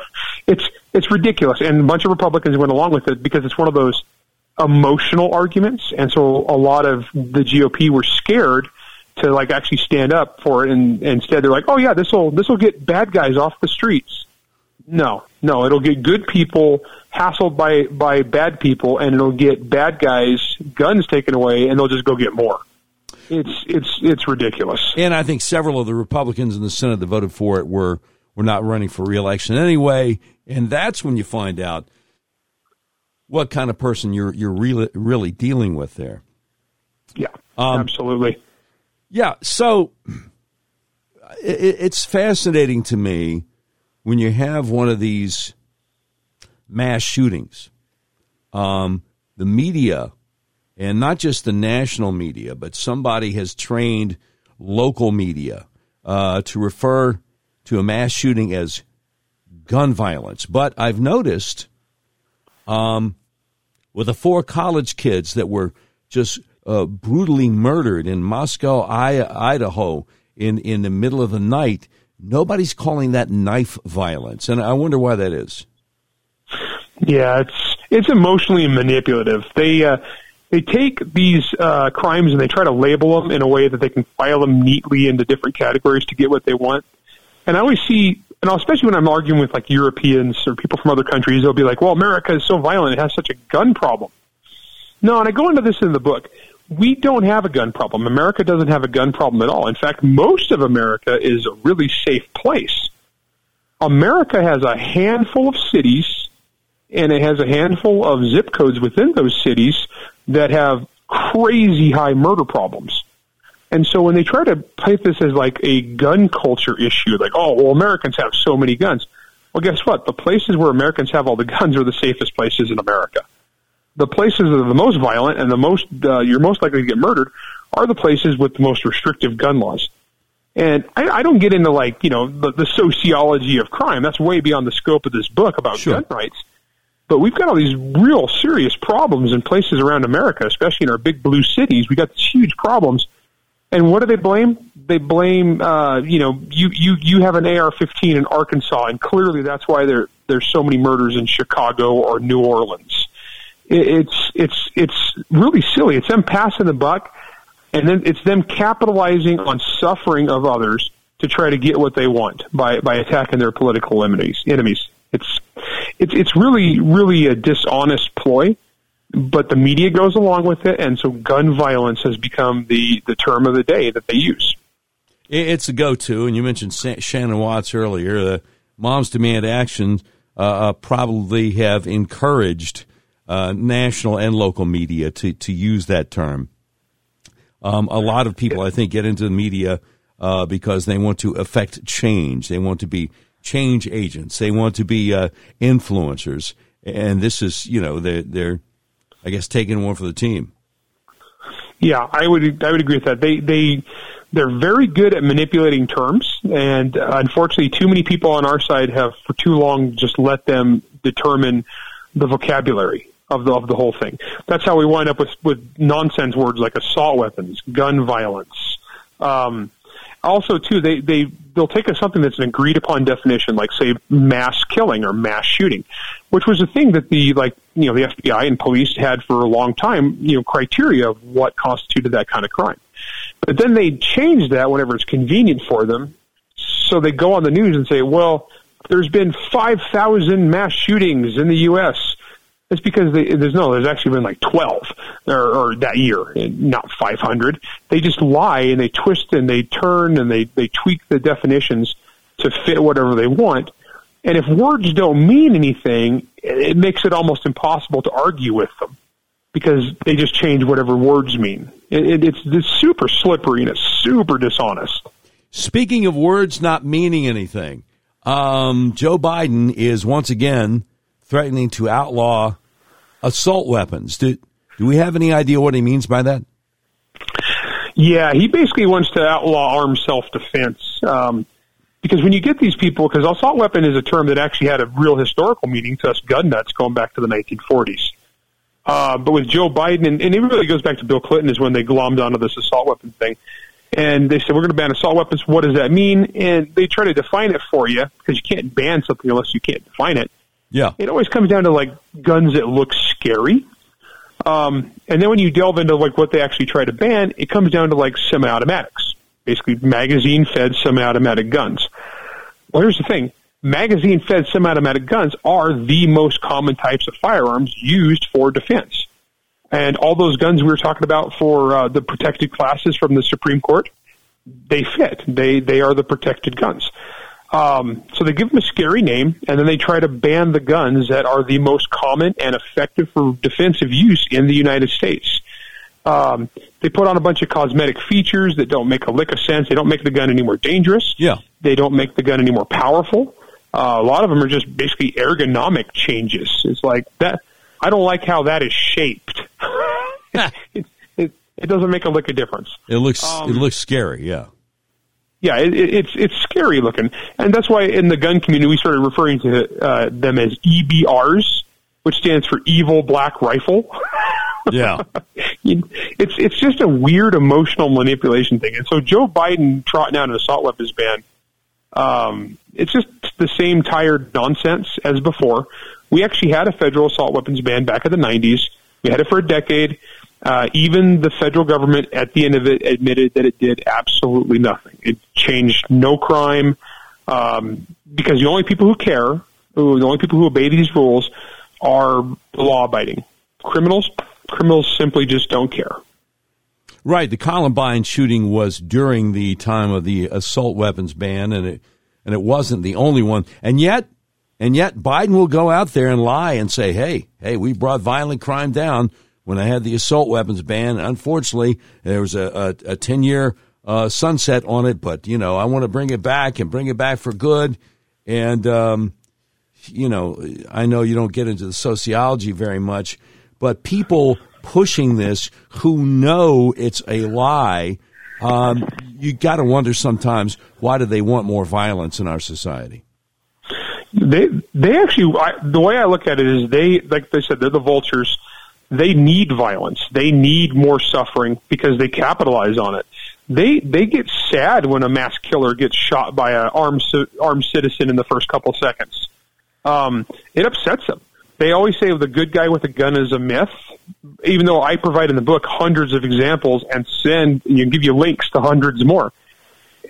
Speaker 2: it's it's ridiculous. And a bunch of Republicans went along with it because it's one of those emotional arguments. And so a lot of the GOP were scared to like actually stand up for it. And, and instead they're like oh yeah this will this will get bad guys off the streets no no it'll get good people hassled by by bad people, and it'll get bad guys guns taken away, and they'll just go get more. It's it's it's ridiculous.
Speaker 1: And I think several of the Republicans in the Senate that voted for it were were not running for reelection anyway, and that's when you find out what kind of person you're you're really really dealing with there.
Speaker 2: Yeah, um, absolutely.
Speaker 1: Yeah, so [clears throat] it, it's fascinating to me when you have one of these mass shootings. Um, the media, and not just the national media, but somebody has trained local media uh, to refer to a mass shooting as gun violence. But I've noticed um, with the four college kids that were just uh, brutally murdered in Moscow, Idaho, in, in the middle of the night, nobody's calling that knife violence. And I wonder why that is.
Speaker 2: Yeah, it's it's emotionally manipulative. They uh, they take these uh, crimes and they try to label them in a way that they can file them neatly into different categories to get what they want. And I always see, and especially when I'm arguing with like Europeans or people from other countries, they'll be like, "Well, America is so violent; it has such a gun problem." No, and I go into this in the book. We don't have a gun problem. America doesn't have a gun problem at all. In fact, most of America is a really safe place. America has a handful of cities and it has a handful of zip codes within those cities that have crazy high murder problems. And so when they try to paint this as like a gun culture issue, like, oh, well, Americans have so many guns. Well, guess what? The places where Americans have all the guns are the safest places in America. The places that are the most violent and the most, uh, you're most likely to get murdered are the places with the most restrictive gun laws. And I, I don't get into like, you know, the, the sociology of crime. That's way beyond the scope of this book about
Speaker 1: sure.
Speaker 2: gun rights. But we've got all these real serious problems in places around America, especially in our big blue cities. We got these huge problems. And what do they blame? They blame, uh, you know, you, you, you have an AR-15 in Arkansas, and clearly that's why there, there's so many murders in Chicago or New Orleans. It, it's, it's, it's really silly. It's them passing the buck, and then it's them capitalizing on suffering of others to try to get what they want by, by attacking their political enemies. enemies. It's, it's, it's really, really a dishonest ploy, but the media goes along with it, and so gun violence has become the, the term of the day that they use.
Speaker 1: It's a go-to, and you mentioned Shannon Watts earlier. The Moms Demand Action uh, uh, probably have encouraged uh, national and local media to, to use that term. Um, a lot of people, I think, get into the media uh, because they want to affect change. They want to be change agents. They want to be uh, influencers. And this is, you know, they're, they're, I guess, taking one for the team.
Speaker 2: Yeah, I would I would agree with that. They they they're very good at manipulating terms, and uh, unfortunately, too many people on our side have for too long just let them determine the vocabulary of the of the whole thing. That's how we wind up with with nonsense words like assault weapons, gun violence, um, also too they they they'll take a, something that's an agreed upon definition like say mass killing or mass shooting which was a thing that the like you know the FBI and police had for a long time you know criteria of what constituted that kind of crime. But then they change that whenever it's convenient for them. So they go on the news and say well there's been 5000 mass shootings in the US it's because they, there's no, there's actually been like 12 or, or that year, not 500. They just lie and they twist and they turn and they, they tweak the definitions to fit whatever they want. And if words don't mean anything, it makes it almost impossible to argue with them because they just change whatever words mean. It, it, it's, it's super slippery and it's super dishonest.
Speaker 1: Speaking of words not meaning anything, um, Joe Biden is once again threatening to outlaw assault weapons. Do, do we have any idea what he means by that?
Speaker 2: Yeah, he basically wants to outlaw armed self defense. Um, because when you get these people, because assault weapon is a term that actually had a real historical meaning to us gun nuts going back to the 1940s. Uh, but with Joe Biden, and, and it really goes back to Bill Clinton, is when they glommed onto this assault weapon thing. And they said, we're going to ban assault weapons. What does that mean? And they try to define it for you because you can't ban something unless you can't define it.
Speaker 1: Yeah.
Speaker 2: It always comes down to like guns that look scary. Um, and then when you delve into like what they actually try to ban, it comes down to like semi-automatics, basically magazine-fed semi-automatic guns. Well, here's the thing: magazine-fed semi-automatic guns are the most common types of firearms used for defense. And all those guns we were talking about for uh, the protected classes from the Supreme Court, they fit. They they are the protected guns. Um, so they give them a scary name, and then they try to ban the guns that are the most common and effective for defensive use in the United States. Um, they put on a bunch of cosmetic features that don't make a lick of sense. They don't make the gun any more dangerous.
Speaker 1: Yeah.
Speaker 2: They don't make the gun any more powerful. Uh, a lot of them are just basically ergonomic changes. It's like that. I don't like how that is shaped. [laughs] [laughs] it, it, it, doesn't make a lick of difference.
Speaker 1: It looks um, it looks scary. Yeah
Speaker 2: yeah, it, it's it's scary looking, and that's why in the gun community we started referring to uh, them as EBRs, which stands for Evil Black Rifle. [laughs]
Speaker 1: Yeah,
Speaker 2: it's it's just a weird emotional manipulation thing, and so Joe Biden trotting out an assault weapons ban. Um, it's just the same tired nonsense as before. We actually had a federal assault weapons ban back in the '90s. We had it for a decade. Uh, even the federal government at the end of it admitted that it did absolutely nothing. It changed no crime um, because the only people who care, who, the only people who obey these rules, are law abiding. Criminals, criminals simply just don't care.
Speaker 1: Right. The Columbine shooting was during the time of the assault weapons ban, and it and it wasn't the only one. And yet, and yet, Biden will go out there and lie and say, "Hey, hey, we brought violent crime down." When I had the assault weapons ban. Unfortunately, there was a, a, a 10 year uh, sunset on it, but, you know, I want to bring it back and bring it back for good. And, um, you know, I know you don't get into the sociology very much, but people pushing this who know it's a lie, um, you got to wonder sometimes why do they want more violence in our society?
Speaker 2: They they actually I, the way I look at it is they like they said they're the vultures. They need violence. They need more suffering because they capitalize on it. They they get sad when a mass killer gets shot by an armed armed citizen in the first couple seconds. Um, it upsets them. They always say the good guy with a gun is a myth, even though I provide in the book hundreds of examples and send and give you links to hundreds more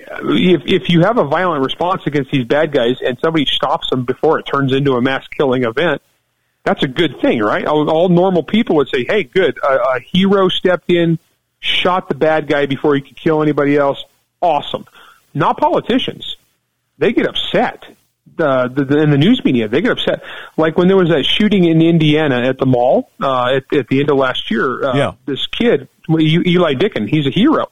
Speaker 2: if if you have a violent response against these bad guys and somebody stops them before it turns into a mass killing event, that's a good thing, right? All, all normal people would say, "Hey, good, a, a hero stepped in, shot the bad guy before he could kill anybody else. Awesome." Not politicians. They get upset. Uh, the, the, in the news media, they get upset. Like when there was that shooting in Indiana at the mall uh, at, at the end of last year. Uh,
Speaker 1: yeah.
Speaker 2: This kid, Eli Dicken, he's a hero.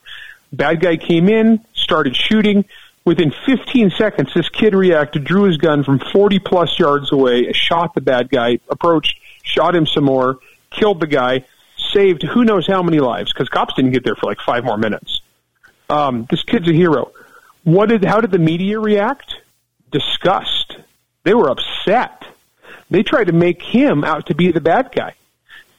Speaker 2: Bad guy came in, started shooting. Within 15 seconds, this kid reacted, drew his gun from 40 plus yards away, shot the bad guy, approached, shot him some more, killed the guy, saved who knows how many lives because cops didn't get there for like five more minutes. Um, this kid's a hero. What did? How did the media react? Disgust. They were upset. They tried to make him out to be the bad guy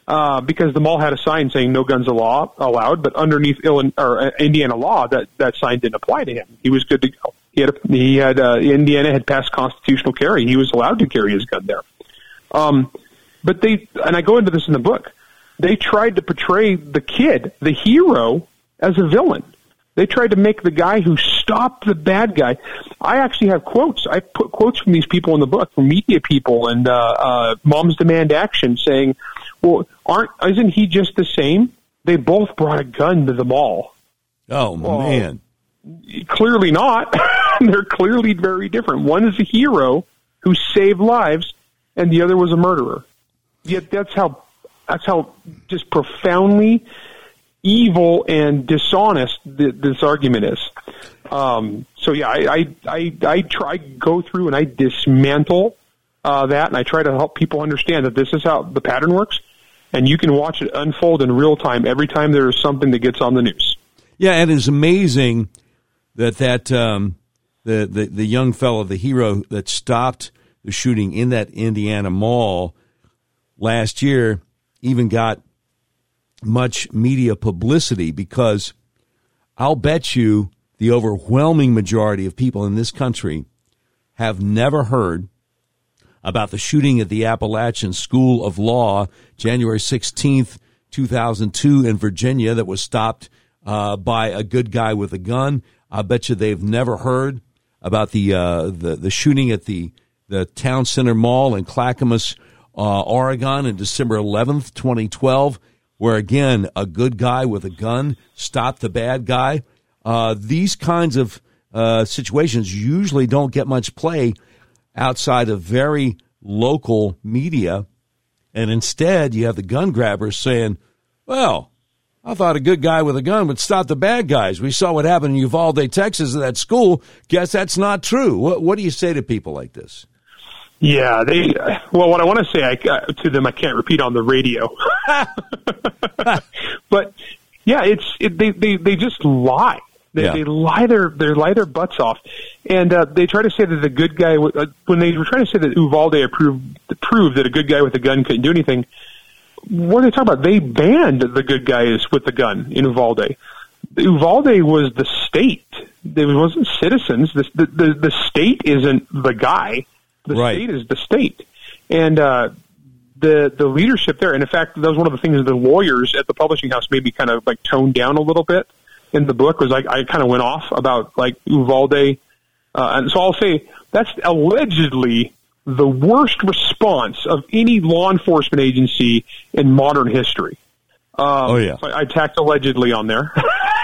Speaker 2: uh, because the mall had a sign saying no guns law allowed, but underneath Illinois, or uh, Indiana law, that that sign didn't apply to him. He was good to go. He had a, he had uh, Indiana had passed constitutional carry. He was allowed to carry his gun there. Um, but they and I go into this in the book. They tried to portray the kid, the hero, as a villain. They tried to make the guy who stopped the bad guy. I actually have quotes. I put quotes from these people in the book, from media people and uh, uh, Moms Demand Action, saying well, aren't isn't he just the same? They both brought a gun to the mall.
Speaker 1: Oh well, man.
Speaker 2: Clearly not. [laughs] They're clearly very different. One is a hero who saved lives and the other was a murderer. Yet that's how that's how just profoundly evil and dishonest th- this argument is. Um, so yeah, I, I I I try go through and I dismantle uh, that, and I try to help people understand that this is how the pattern works and you can watch it unfold in real time every time there is something that gets on the news.
Speaker 1: Yeah, and it's amazing that that um, the, the the young fellow, the hero that stopped the shooting in that Indiana mall last year, even got much media publicity because I'll bet you the overwhelming majority of people in this country have never heard about the shooting at the Appalachian School of Law, January 16th, 2002 in Virginia that was stopped uh, by a good guy with a gun. I bet you they've never heard about the uh, the, the shooting at the the Town Center Mall in Clackamas, uh, Oregon, in December 11th, 2012, where again a good guy with a gun stopped the bad guy. Uh, these kinds of uh, situations usually don't get much play outside of very local media. And instead, you have the gun grabbers saying, well, I thought a good guy with a gun would stop the bad guys. We saw what happened in Uvalde, Texas at that school. Guess that's not true. What, what do you say to people like this?
Speaker 2: Yeah, they. Well, what I want to say I, uh, to them, I can't repeat on the radio. [laughs] [laughs] but yeah, it's it, they they they just lie. They, yeah. they lie their they lie their butts off, and uh, they try to say that the good guy uh, when they were trying to say that Uvalde approved proved that a good guy with a gun couldn't do anything. What are they talking about? They banned the good guys with the gun in Uvalde. Uvalde was the state. It wasn't citizens. The the the, the state isn't the guy. The
Speaker 1: right.
Speaker 2: state is the state, and uh, the the leadership there. And in fact, that was one of the things the lawyers at the publishing house maybe kind of like toned down a little bit in the book was like I kind of went off about like Uvalde, uh, and so I'll say that's allegedly the worst response of any law enforcement agency in modern history.
Speaker 1: Um, oh yeah,
Speaker 2: so I, I tacked allegedly on there.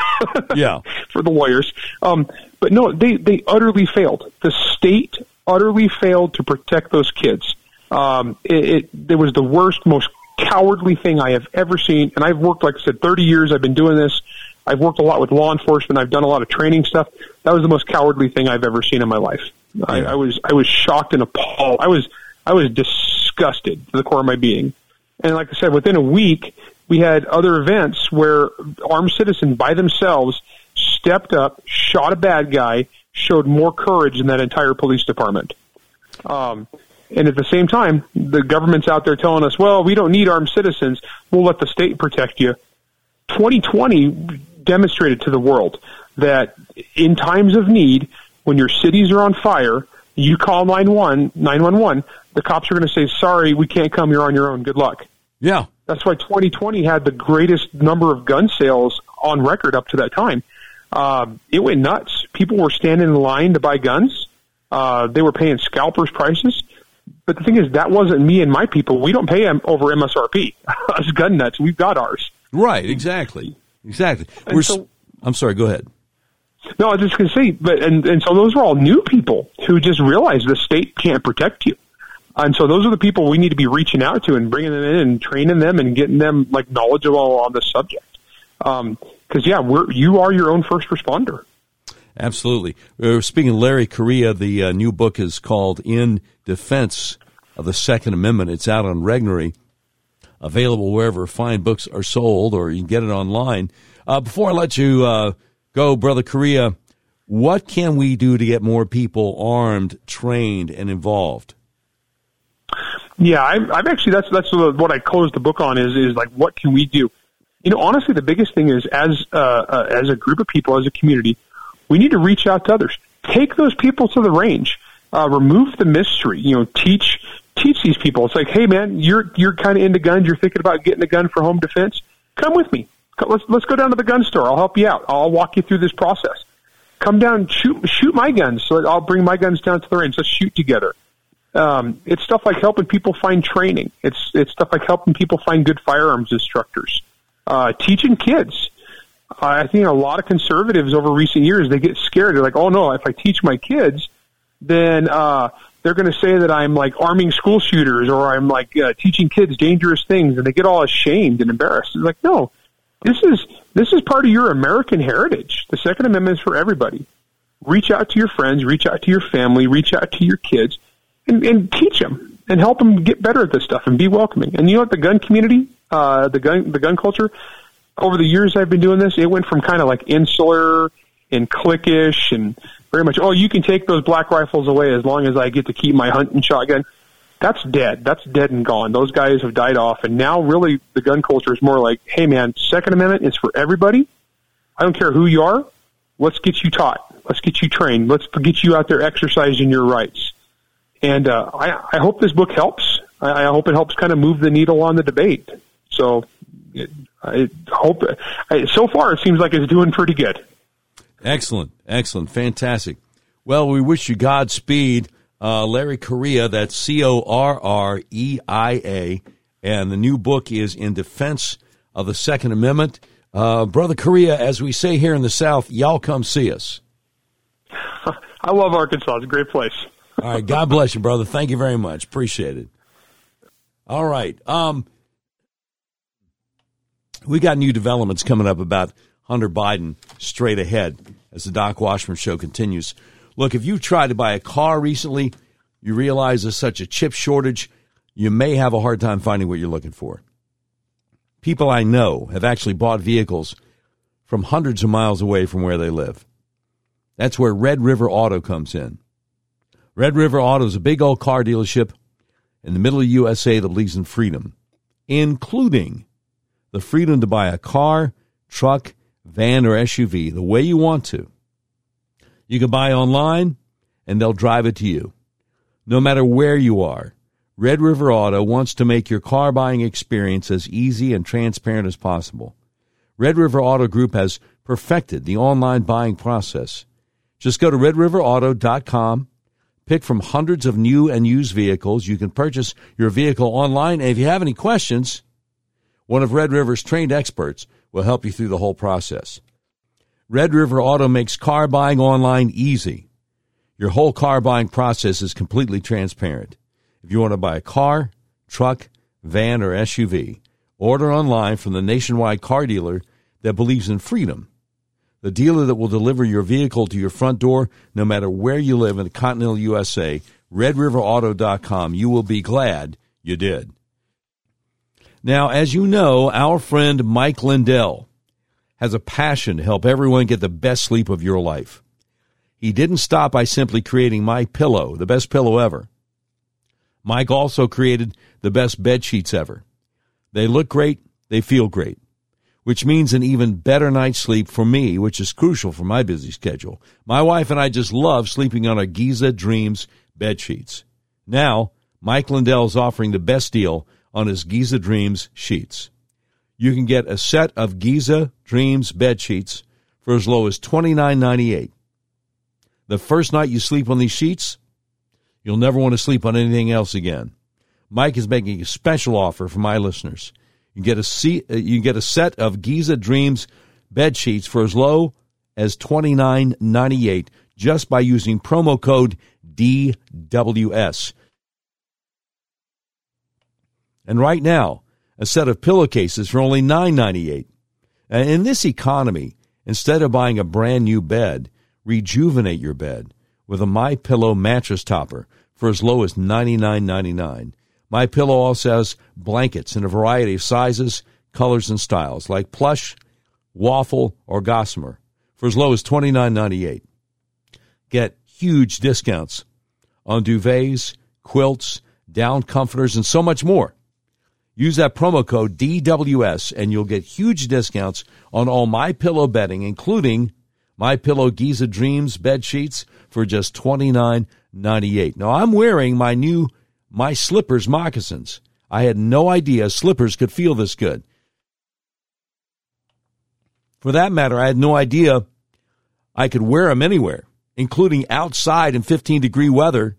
Speaker 2: [laughs]
Speaker 1: yeah, [laughs]
Speaker 2: for the lawyers. Um, but no, they they utterly failed. The state utterly failed to protect those kids. Um, it, it, it was the worst, most cowardly thing I have ever seen. And I've worked, like I said, 30 years. I've been doing this. I've worked a lot with law enforcement. I've done a lot of training stuff. That was the most cowardly thing I've ever seen in my life. Yeah. I, I was I was shocked and appalled. I was I was disgusted to the core of my being. And like I said, within a week, we had other events where armed citizens by themselves stepped up, shot a bad guy, showed more courage than that entire police department. Um, and at the same time, the government's out there telling us, well, we don't need armed citizens. We'll let the state protect you. 2020 demonstrated to the world that in times of need, when your cities are on fire, you call 911, the cops are going to say, sorry, we can't come. You're on your own. Good luck.
Speaker 1: Yeah.
Speaker 2: That's why 2020 had the greatest number of gun sales on record up to that time. Um, it went nuts. People were standing in line to buy guns. Uh, they were paying scalpers prices. But the thing is, that wasn't me and my people. We don't pay them over MSRP. [laughs] Us gun nuts, we've got ours.
Speaker 1: Right, exactly. Exactly. We're, so, I'm sorry, go ahead.
Speaker 2: No, I was just going to say, but and and so those are all new people who just realize the state can't protect you, and so those are the people we need to be reaching out to and bringing them in and training them and getting them like knowledgeable on the subject. Because um, yeah, we're you are your own first responder.
Speaker 1: Absolutely. Speaking of Larry Correia, the uh, new book is called "In Defense of the Second Amendment." It's out on Regnery, available wherever fine books are sold, or you can get it online. Uh, before I let you uh, go, Brother Correia, what can we do to get more people armed, trained, and involved?
Speaker 2: Yeah, I've, actually that's that's what I closed the book on is is like what can we do? You know, honestly, the biggest thing is as uh, uh, as a group of people, as a community, we need to reach out to others. Take those people to the range. Uh, remove the mystery. You know, teach teach these people. It's like, hey, man, you're you're kind of into guns. You're thinking about getting a gun for home defense. Come with me let's let's go down to the gun store. I'll help you out. I'll walk you through this process. Come down, shoot shoot my guns. So I'll bring my guns down to the range. Let's shoot together. Um, it's stuff like helping people find training. It's it's stuff like helping people find good firearms instructors. Uh, teaching kids. I think a lot of conservatives over recent years they get scared. They're like, oh no, if I teach my kids, then uh, they're going to say that I'm like arming school shooters or I'm like uh, teaching kids dangerous things, and they get all ashamed and embarrassed. It's like, no, this is this is part of your American heritage. The Second Amendment is for everybody. Reach out to your friends, reach out to your family, reach out to your kids, and, and teach them and help them get better at this stuff and be welcoming. And you know what? The gun community, uh, the gun the gun culture, over the years I've been doing this, it went from kind of like insular and cliquish and very much, oh, you can take those black rifles away as long as I get to keep my hunting shotgun that's dead. That's dead and gone. Those guys have died off. And now really the gun culture is more like, hey man, Second Amendment is for everybody. I don't care who you are. Let's get you taught. Let's get you trained. Let's get you out there exercising your rights. And uh, I, I hope this book helps. I, I hope it helps kind of move the needle on the debate. So it, I hope. I, so far, it seems like it's doing pretty good.
Speaker 1: Excellent, excellent, fantastic. Well, we wish you Godspeed uh, Larry Correia, That's C O R R E I A. And the new book is In Defense of the Second Amendment. Uh, Brother Correia, as we say here in the South, y'all come see us. [laughs]
Speaker 2: I love Arkansas. It's a great place.
Speaker 1: All right. God [laughs] bless you, brother. Thank you very much. Appreciate it. All right. Um, we got new developments coming up about Hunter Biden straight ahead as the Doc Washburn show continues. Look, if you've tried to buy a car recently, you realize there's such a chip shortage, you may have a hard time finding what you're looking for. People I know have actually bought vehicles from hundreds of miles away from where they live. That's where Red River Auto comes in. Red River Auto is a big old car dealership in the middle of USA that believes in freedom, including the freedom to buy a car, truck, van, or SUV the way you want to you can buy online and they'll drive it to you. No matter where you are, Red River Auto wants to make your car buying experience as easy and transparent as possible. Red River Auto Group has perfected the online buying process. Just go to redriverauto.com, pick from hundreds of new and used vehicles. You can purchase your vehicle online, and if you have any questions, one of Red River's trained experts will help you through the whole process. Red River Auto makes car buying online easy. Your whole car buying process is completely transparent. If you want to buy a car, truck, van, or SUV, order online from the nationwide car dealer that believes in freedom. The dealer that will deliver your vehicle to your front door no matter where you live in the continental USA, redriverauto.com. You will be glad you did. Now, as you know, our friend Mike Lindell has a passion to help everyone get the best sleep of your life. He didn't stop by simply creating my pillow, the best pillow ever. Mike also created the best bed sheets ever. They look great, they feel great, which means an even better night's sleep for me, which is crucial for my busy schedule. My wife and I just love sleeping on our Giza Dreams bed sheets. Now, Mike Lindell is offering the best deal on his Giza Dreams sheets. You can get a set of Giza Dreams bed sheets for as low as $29.98. The first night you sleep on these sheets, you'll never want to sleep on anything else again. Mike is making a special offer for my listeners. You get a seat, uh, you get a set of Giza Dreams bed sheets for as low as $29.98 just by using promo code DWS. And right now, a set of pillowcases for only $9.98. In this economy, instead of buying a brand new bed, rejuvenate your bed with a My Pillow mattress topper for as low as $99.99. My Pillow also has blankets in a variety of sizes, colors, and styles, like plush, waffle, or gossamer, for as low as $29.98. Get huge discounts on duvets, quilts, down comforters, and so much more. Use that promo code DWS and you'll get huge discounts on all my pillow bedding, including my pillow Giza Dreams bed sheets for just $29.98. Now I'm wearing my new my slippers moccasins. I had no idea slippers could feel this good. For that matter, I had no idea I could wear them anywhere, including outside in 15 degree weather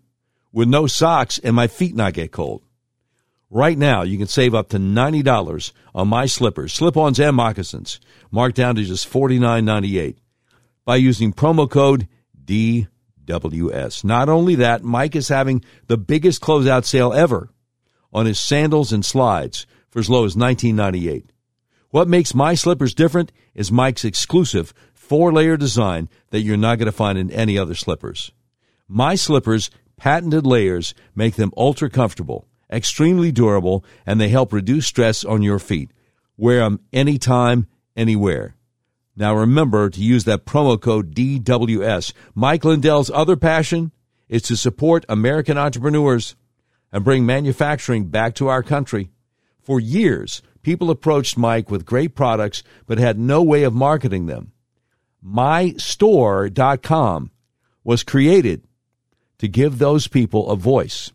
Speaker 1: with no socks and my feet not get cold. Right now, you can save up to $90 on my slippers, slip-ons and moccasins, marked down to just $49.98 by using promo code DWS. Not only that, Mike is having the biggest closeout sale ever on his sandals and slides for as low as $19.98. What makes my slippers different is Mike's exclusive four-layer design that you're not going to find in any other slippers. My slippers patented layers make them ultra comfortable extremely durable, and they help reduce stress on your feet. Wear them anytime, anywhere. Now remember to use that promo code DWS. Mike Lindell's other passion is to support American entrepreneurs and bring manufacturing back to our country. For years, people approached Mike with great products but had no way of marketing them. MyStore.com was created to give those people a voice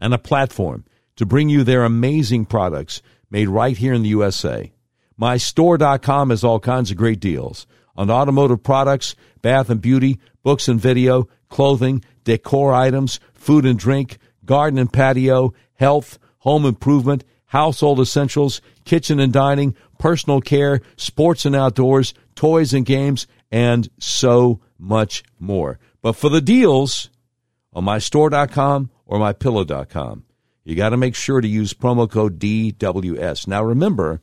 Speaker 1: and a platform to bring you their amazing products made right here in the USA. MyStore.com has all kinds of great deals on automotive products, bath and beauty, books and video, clothing, decor items, food and drink, garden and patio, health, home improvement, household essentials, kitchen and dining, personal care, sports and outdoors, toys and games, and so much more. But for the deals on mystore.com or mypillow.com. You got to make sure to use promo code DWS. Now remember,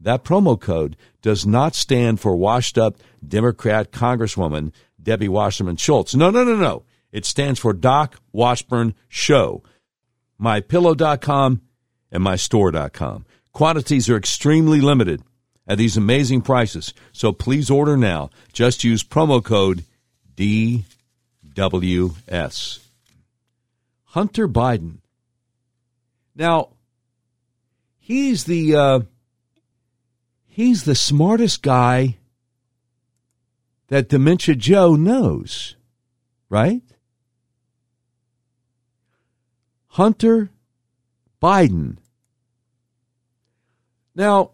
Speaker 1: that promo code does not stand for washed up Democrat Congresswoman Debbie Wasserman Schultz. No, no, no, no. It stands for Doc Washburn Show. MyPillow.com and MyStore.com. Quantities are extremely limited at these amazing prices, so please order now. Just use promo code DWS. Hunter Biden. Now, he's the uh, he's the smartest guy that Dementia Joe knows, right? Hunter Biden. Now,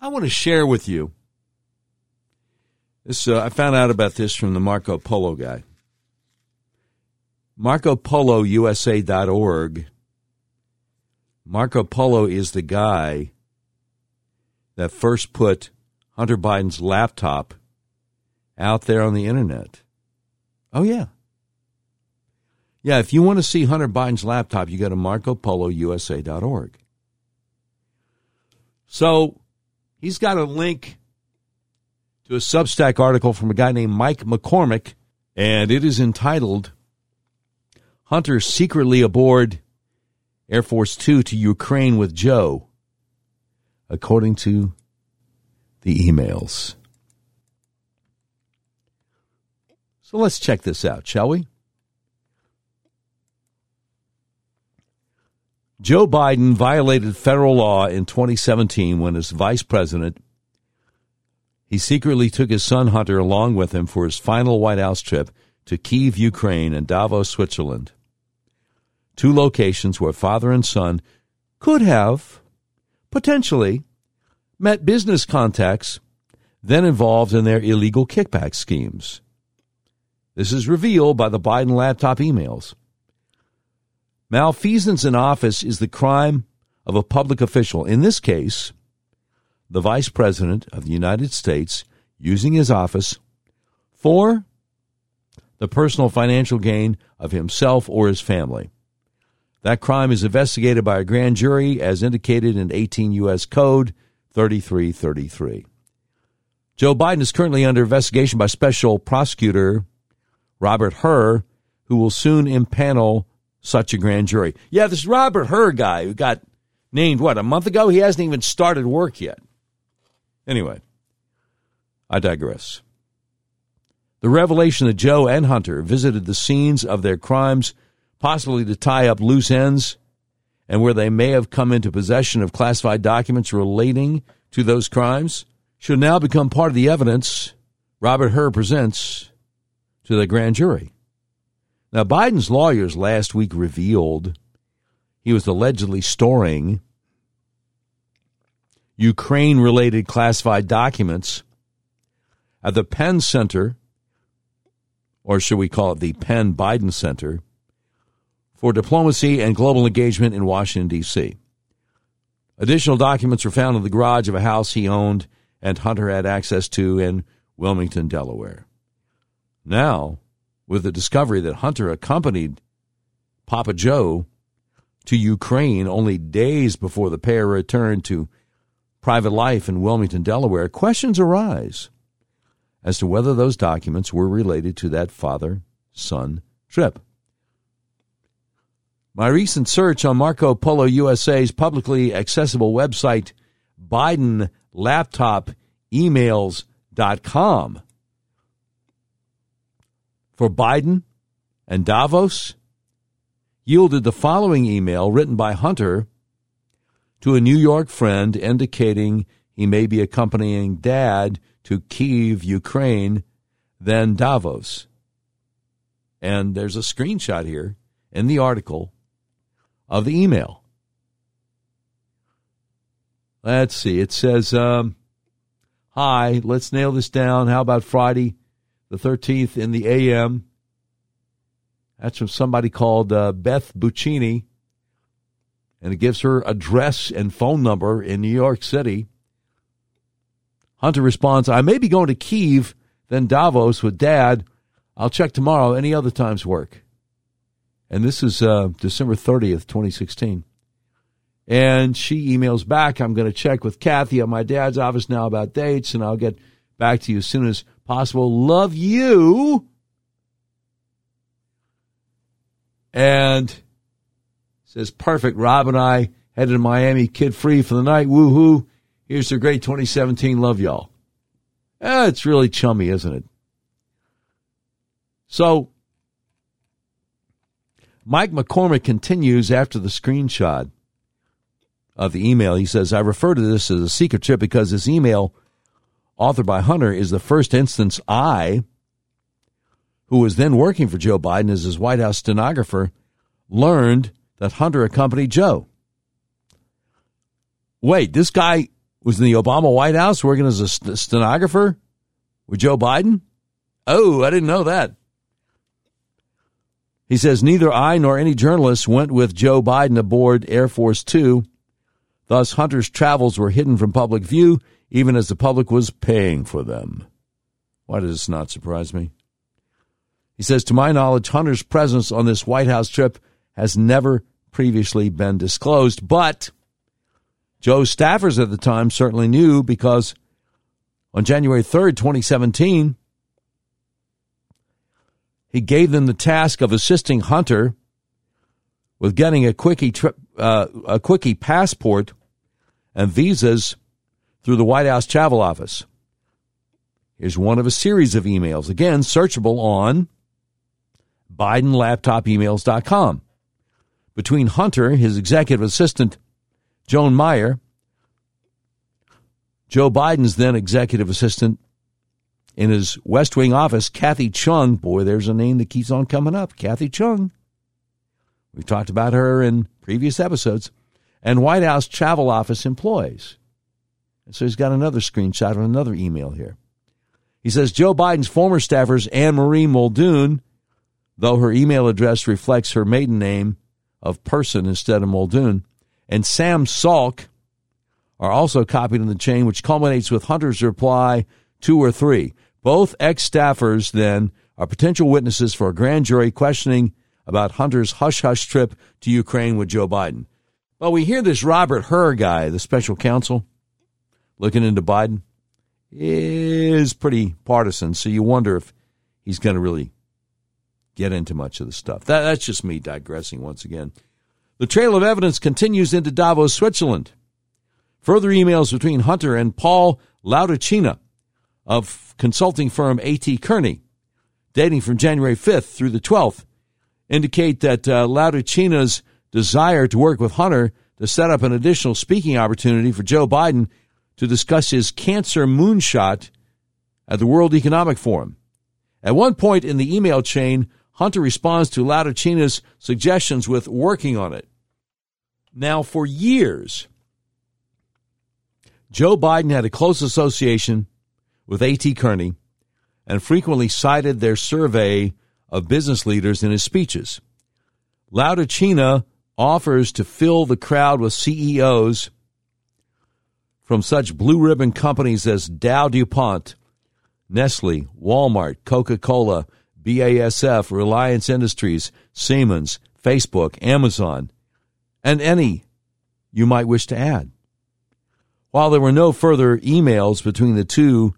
Speaker 1: I want to share with you this. Uh, I found out about this from the Marco Polo guy. MarcoPoloUSA.org. Marco Polo is the guy that first put Hunter Biden's laptop out there on the internet. Oh, yeah. Yeah, if you want to see Hunter Biden's laptop, you go to MarcoPoloUSA.org. So he's got a link to a Substack article from a guy named Mike McCormick, and it is entitled Hunter secretly aboard Air Force Two to Ukraine with Joe, according to the emails. So let's check this out, shall we? Joe Biden violated federal law in 2017 when, as vice president, he secretly took his son Hunter along with him for his final White House trip to Kiev, Ukraine, and Davos, Switzerland. Two locations where father and son could have, potentially, met business contacts then involved in their illegal kickback schemes. This is revealed by the Biden laptop emails. Malfeasance in office is the crime of a public official. In this case, the Vice President of the United States using his office for the personal financial gain of himself or his family. That crime is investigated by a grand jury as indicated in 18 U.S. Code 3333. Joe Biden is currently under investigation by Special Prosecutor Robert Hur, who will soon impanel such a grand jury. Yeah, this Robert Hur guy who got named, what, a month ago? He hasn't even started work yet. Anyway, I digress. The revelation that Joe and Hunter visited the scenes of their crimes, possibly to tie up loose ends, and where they may have come into possession of classified documents relating to those crimes, should now become part of the evidence Robert Hur presents to the grand jury. Now, Biden's lawyers last week revealed he was allegedly storing Ukraine related classified documents at the Penn Center, or should we call it the Penn Biden Center, for Diplomacy and Global Engagement in Washington, D.C. Additional documents were found in the garage of a house he owned and Hunter had access to in Wilmington, Delaware. Now, with the discovery that Hunter accompanied Papa Joe to Ukraine only days before the pair returned to private life in Wilmington, Delaware, questions arise as to whether those documents were related to that father son trip. My recent search on Marco Polo USA's publicly accessible website, BidenLaptopEmails.com, for Biden and Davos yielded the following email written by Hunter to a New York friend indicating he may be accompanying dad to Kiev, Ukraine, then Davos. And there's a screenshot here in the article of the email. Let's see. It says, um, Hi, let's nail this down. How about Friday, the 13th in the AM. That's from somebody called uh, Beth Buccini. And it gives her address and phone number in New York City. Hunter responds, I may be going to Kiev, then Davos with dad. I'll check tomorrow. Any other times work. And this is uh, December 30th, 2016. And she emails back, I'm going to check with Kathy at my dad's office now about dates, and I'll get back to you as soon as possible. Love you. And says, perfect. Rob and I headed to Miami, kid free for the night. Woohoo. Here's the great 2017. Love y'all. Eh, it's really chummy, isn't it? So, Mike McCormick continues after the screenshot of the email. He says, I refer to this as a secret trip because this email authored by Hunter, is the first instance I, who was then working for Joe Biden as his White House stenographer, learned that Hunter accompanied Joe. Wait, this guy was in the Obama White House working as a stenographer with Joe Biden? Oh, I didn't know that. He says neither I nor any journalist went with Joe Biden aboard Air Force Two. Thus, Hunter's travels were hidden from public view even as the public was paying for them. Why does this not surprise me? He says, To my knowledge, Hunter's presence on this White House trip has never previously been disclosed, but Joe's staffers at the time certainly knew because on January 3rd, 2017, he gave them the task of assisting Hunter with getting a quickie trip, uh, a quickie passport and visas through the White House Travel Office. Here's one of a series of emails, again, searchable on BidenLaptopEmails.com between Hunter, his executive assistant, Joan Meyer, Joe Biden's then executive assistant in his West Wing office, Kathy Chung. Boy, there's a name that keeps on coming up Kathy Chung. We've talked about her in previous episodes. And White House travel office employees. And so he's got another screenshot of another email here. He says Joe Biden's former staffers, Anne Marie Muldoon, though her email address reflects her maiden name of person instead of Muldoon, and Sam Salk are also copied in the chain, which culminates with Hunter's reply two or three. Both ex staffers then are potential witnesses for a grand jury questioning about Hunter's hush hush trip to Ukraine with Joe Biden. Well, we hear this Robert Hur guy, the special counsel, looking into Biden, is pretty partisan. So you wonder if he's going to really get into much of the stuff. That, that's just me digressing once again. The trail of evidence continues into Davos, Switzerland. Further emails between Hunter and Paul Laudicina of consulting firm A.T. Kearney, dating from January 5th through the 12th, indicate that uh, desire to work with Hunter to set up an additional speaking opportunity for Joe Biden to discuss his cancer moonshot at the World Economic Forum. At one point in the email chain, Hunter responds to Laudicina's suggestions with working on it. Now, for years, Joe Biden had a close association with A.T. Kearney and frequently cited their survey of business leaders in his speeches. Laudicina offers to fill the crowd with CEOs from such blue ribbon companies as Dow DuPont, Nestle, Walmart, Coca Cola, BASF, Reliance Industries, Siemens, Facebook, Amazon, and any you might wish to add. While there were no further emails between the two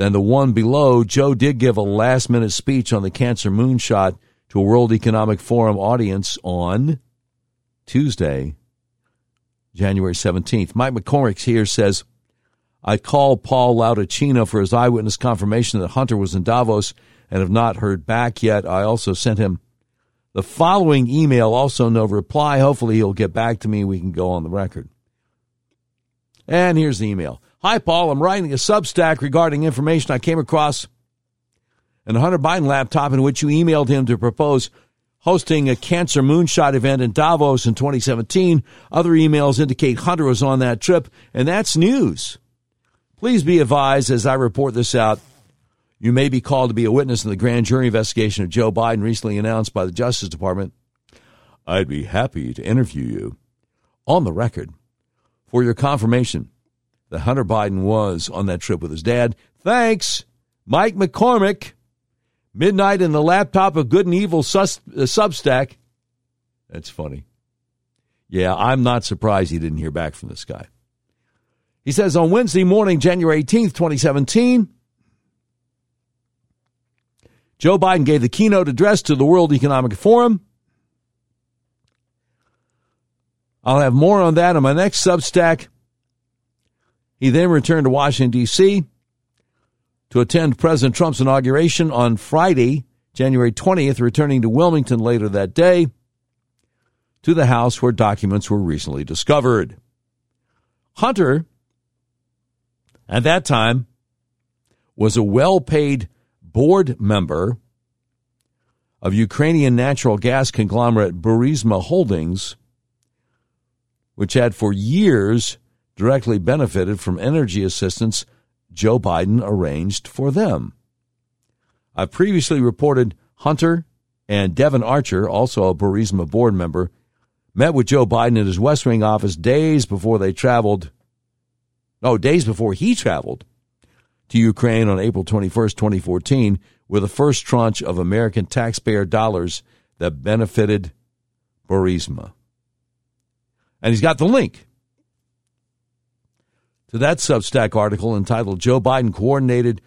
Speaker 1: than the one below, Joe did give a last minute speech on the cancer moonshot to a World Economic Forum audience on Tuesday, January 17th. Mike McCormick here says, I called Paul Laudicina for his eyewitness confirmation that Hunter was in Davos and have not heard back yet. I also sent him the following email, also no reply. Hopefully he'll get back to me. We can go on the record. And here's the email. Hi, Paul. I'm writing a Substack regarding information I came across in the Hunter Biden laptop in which you emailed him to propose hosting a cancer moonshot event in Davos in 2017. Other emails indicate Hunter was on that trip, and that's news. Please be advised as I report this out. You may be called to be a witness in the grand jury investigation of Joe Biden recently announced by the Justice Department. I'd be happy to interview you on the record for your confirmation that Hunter Biden was on that trip with his dad. Thanks, Mike McCormick. Midnight in the laptop of good and evil sus- uh, Substack. That's funny. Yeah, I'm not surprised he didn't hear back from this guy. He says on Wednesday morning, January 18th, 2017, Joe Biden gave the keynote address to the World Economic Forum. I'll have more on that in my next Substack. He then returned to Washington, D.C. to attend President Trump's inauguration on Friday, January 20th, returning to Wilmington later that day to the house where documents were recently discovered. Hunter, at that time, was a well paid board member of Ukrainian natural gas conglomerate Burisma Holdings, which had for years directly benefited from energy assistance Joe Biden arranged for them. I've previously reported Hunter and Devon Archer, also a Burisma board member, met with Joe Biden at his West Wing office days before they traveled. No, days before he traveled to Ukraine on April 21st, 2014, with the first tranche of American taxpayer dollars that benefited Burisma. And he's got the link to that Substack article entitled Joe Biden Coordinated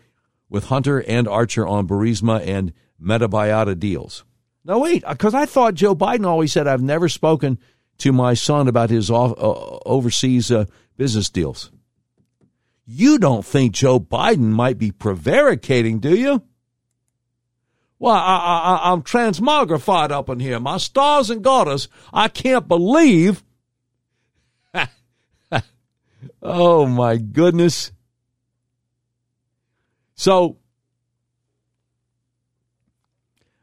Speaker 1: with Hunter and Archer on Burisma and Metabiota Deals. Now, wait, because I thought Joe Biden always said, I've never spoken to my son about his off, uh, overseas uh, business deals. You don't think Joe Biden might be prevaricating, do you? Well, I, I, I'm transmogrified up in here. My stars and garters, I can't believe. Oh, my goodness. So,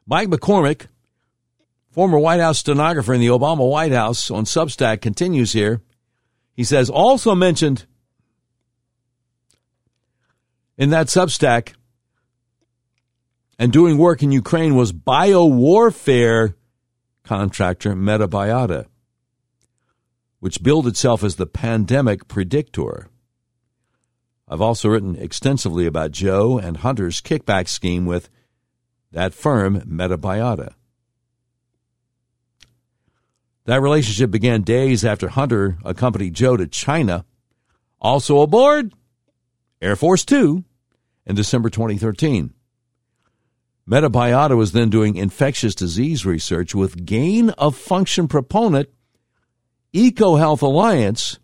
Speaker 1: Mike McCormick, former White House stenographer in the Obama White House on Substack, continues here. He says, also mentioned in that Substack and doing work in Ukraine was biowarfare contractor Metabiota, which billed itself as the pandemic predictor. I've also written extensively about Joe and Hunter's kickback scheme with that firm, Metabiota. That relationship began days after Hunter accompanied Joe to China, also aboard Air Force Two in December 2013. Metabiota was then doing infectious disease research with gain of function proponent EcoHealth Alliance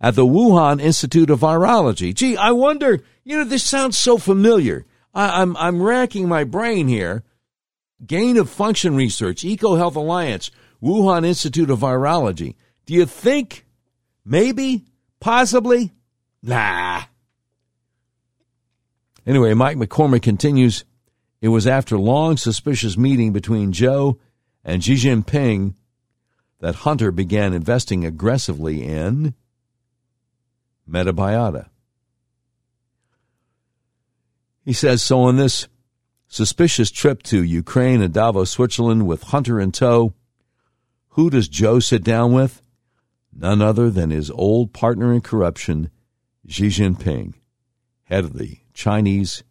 Speaker 1: at the Wuhan Institute of Virology. Gee, I wonder, you know, this sounds so familiar. I, am I'm, I'm racking my brain here. Gain of function research, EcoHealth Alliance, Wuhan Institute of Virology. Do you think maybe, possibly? Nah. Anyway, Mike McCormick continues. It was after long suspicious meeting between Joe and Xi Jinping that Hunter began investing aggressively in Metabiota. He says so on this suspicious trip to Ukraine and Davos, Switzerland with Hunter in tow. Who does Joe sit down with? None other than his old partner in corruption, Xi Jinping, head of the Chinese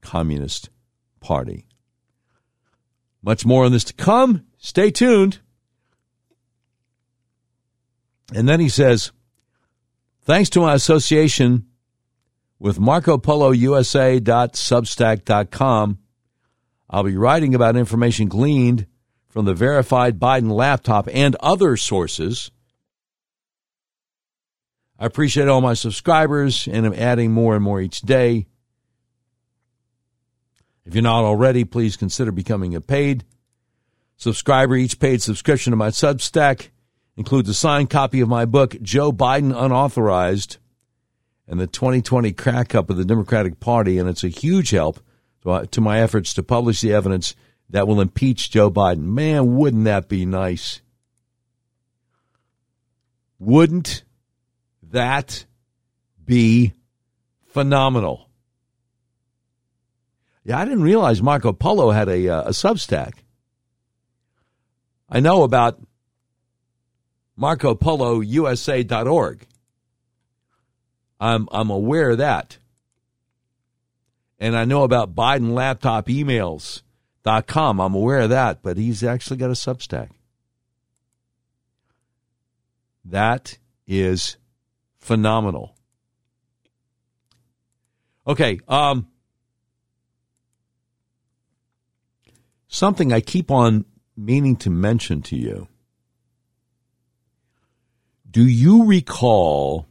Speaker 1: Communist Party. Much more on this to come. Stay tuned. And then he says, thanks to my association with Marco Polo USA.substack.com, I'll be writing about information gleaned from the verified Biden laptop and other sources. I appreciate all my subscribers and I'm adding more and more each day. If you're not already, please consider becoming a paid subscriber. Each paid subscription to my Substack includes a signed copy of my book, Joe Biden Unauthorized, and the 2020 crack up of the Democratic Party. And it's a huge help to my efforts to publish the evidence that will impeach Joe Biden. Man, wouldn't that be nice? Wouldn't that be phenomenal? Yeah, I didn't realize Marco Polo had a, uh, a Substack. I know about Marco Polo USA.org. I'm, I'm aware of that. And I know about BidenLaptopEmails.com. I'm aware of that, but he's actually got a Substack. That is phenomenal. Okay, um, something I keep on meaning to mention to you. Do you recall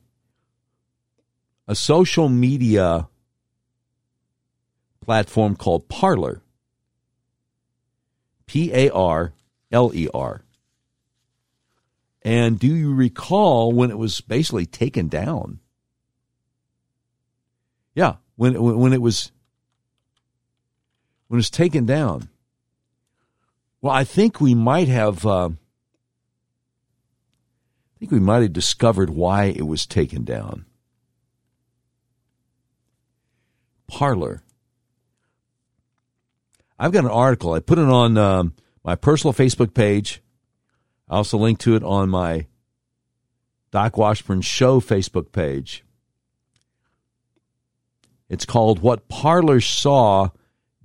Speaker 1: a social media platform called Parler? P A R L E R. And do you recall when it was basically taken down? Yeah, when when it was when it was taken down. Well, I think we might have. Uh, think we might have discovered why it was taken down. Parler. I've got an article. I put it on um, my personal Facebook page. I also link to it on my Doc Washburn Show Facebook page. It's called What Parler Saw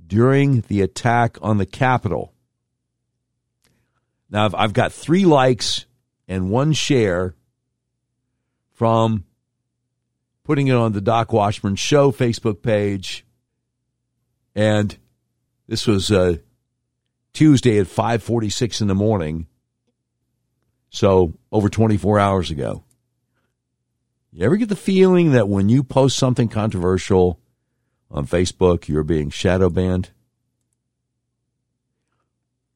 Speaker 1: During the Attack on the Capitol. Now, I've, I've got three likes and one share from putting it on the Doc Washburn Show Facebook page. And this was uh, Tuesday at 5:46 in the morning. So, over 24 hours ago. You ever get the feeling that when you post something controversial on Facebook, you're being shadow banned?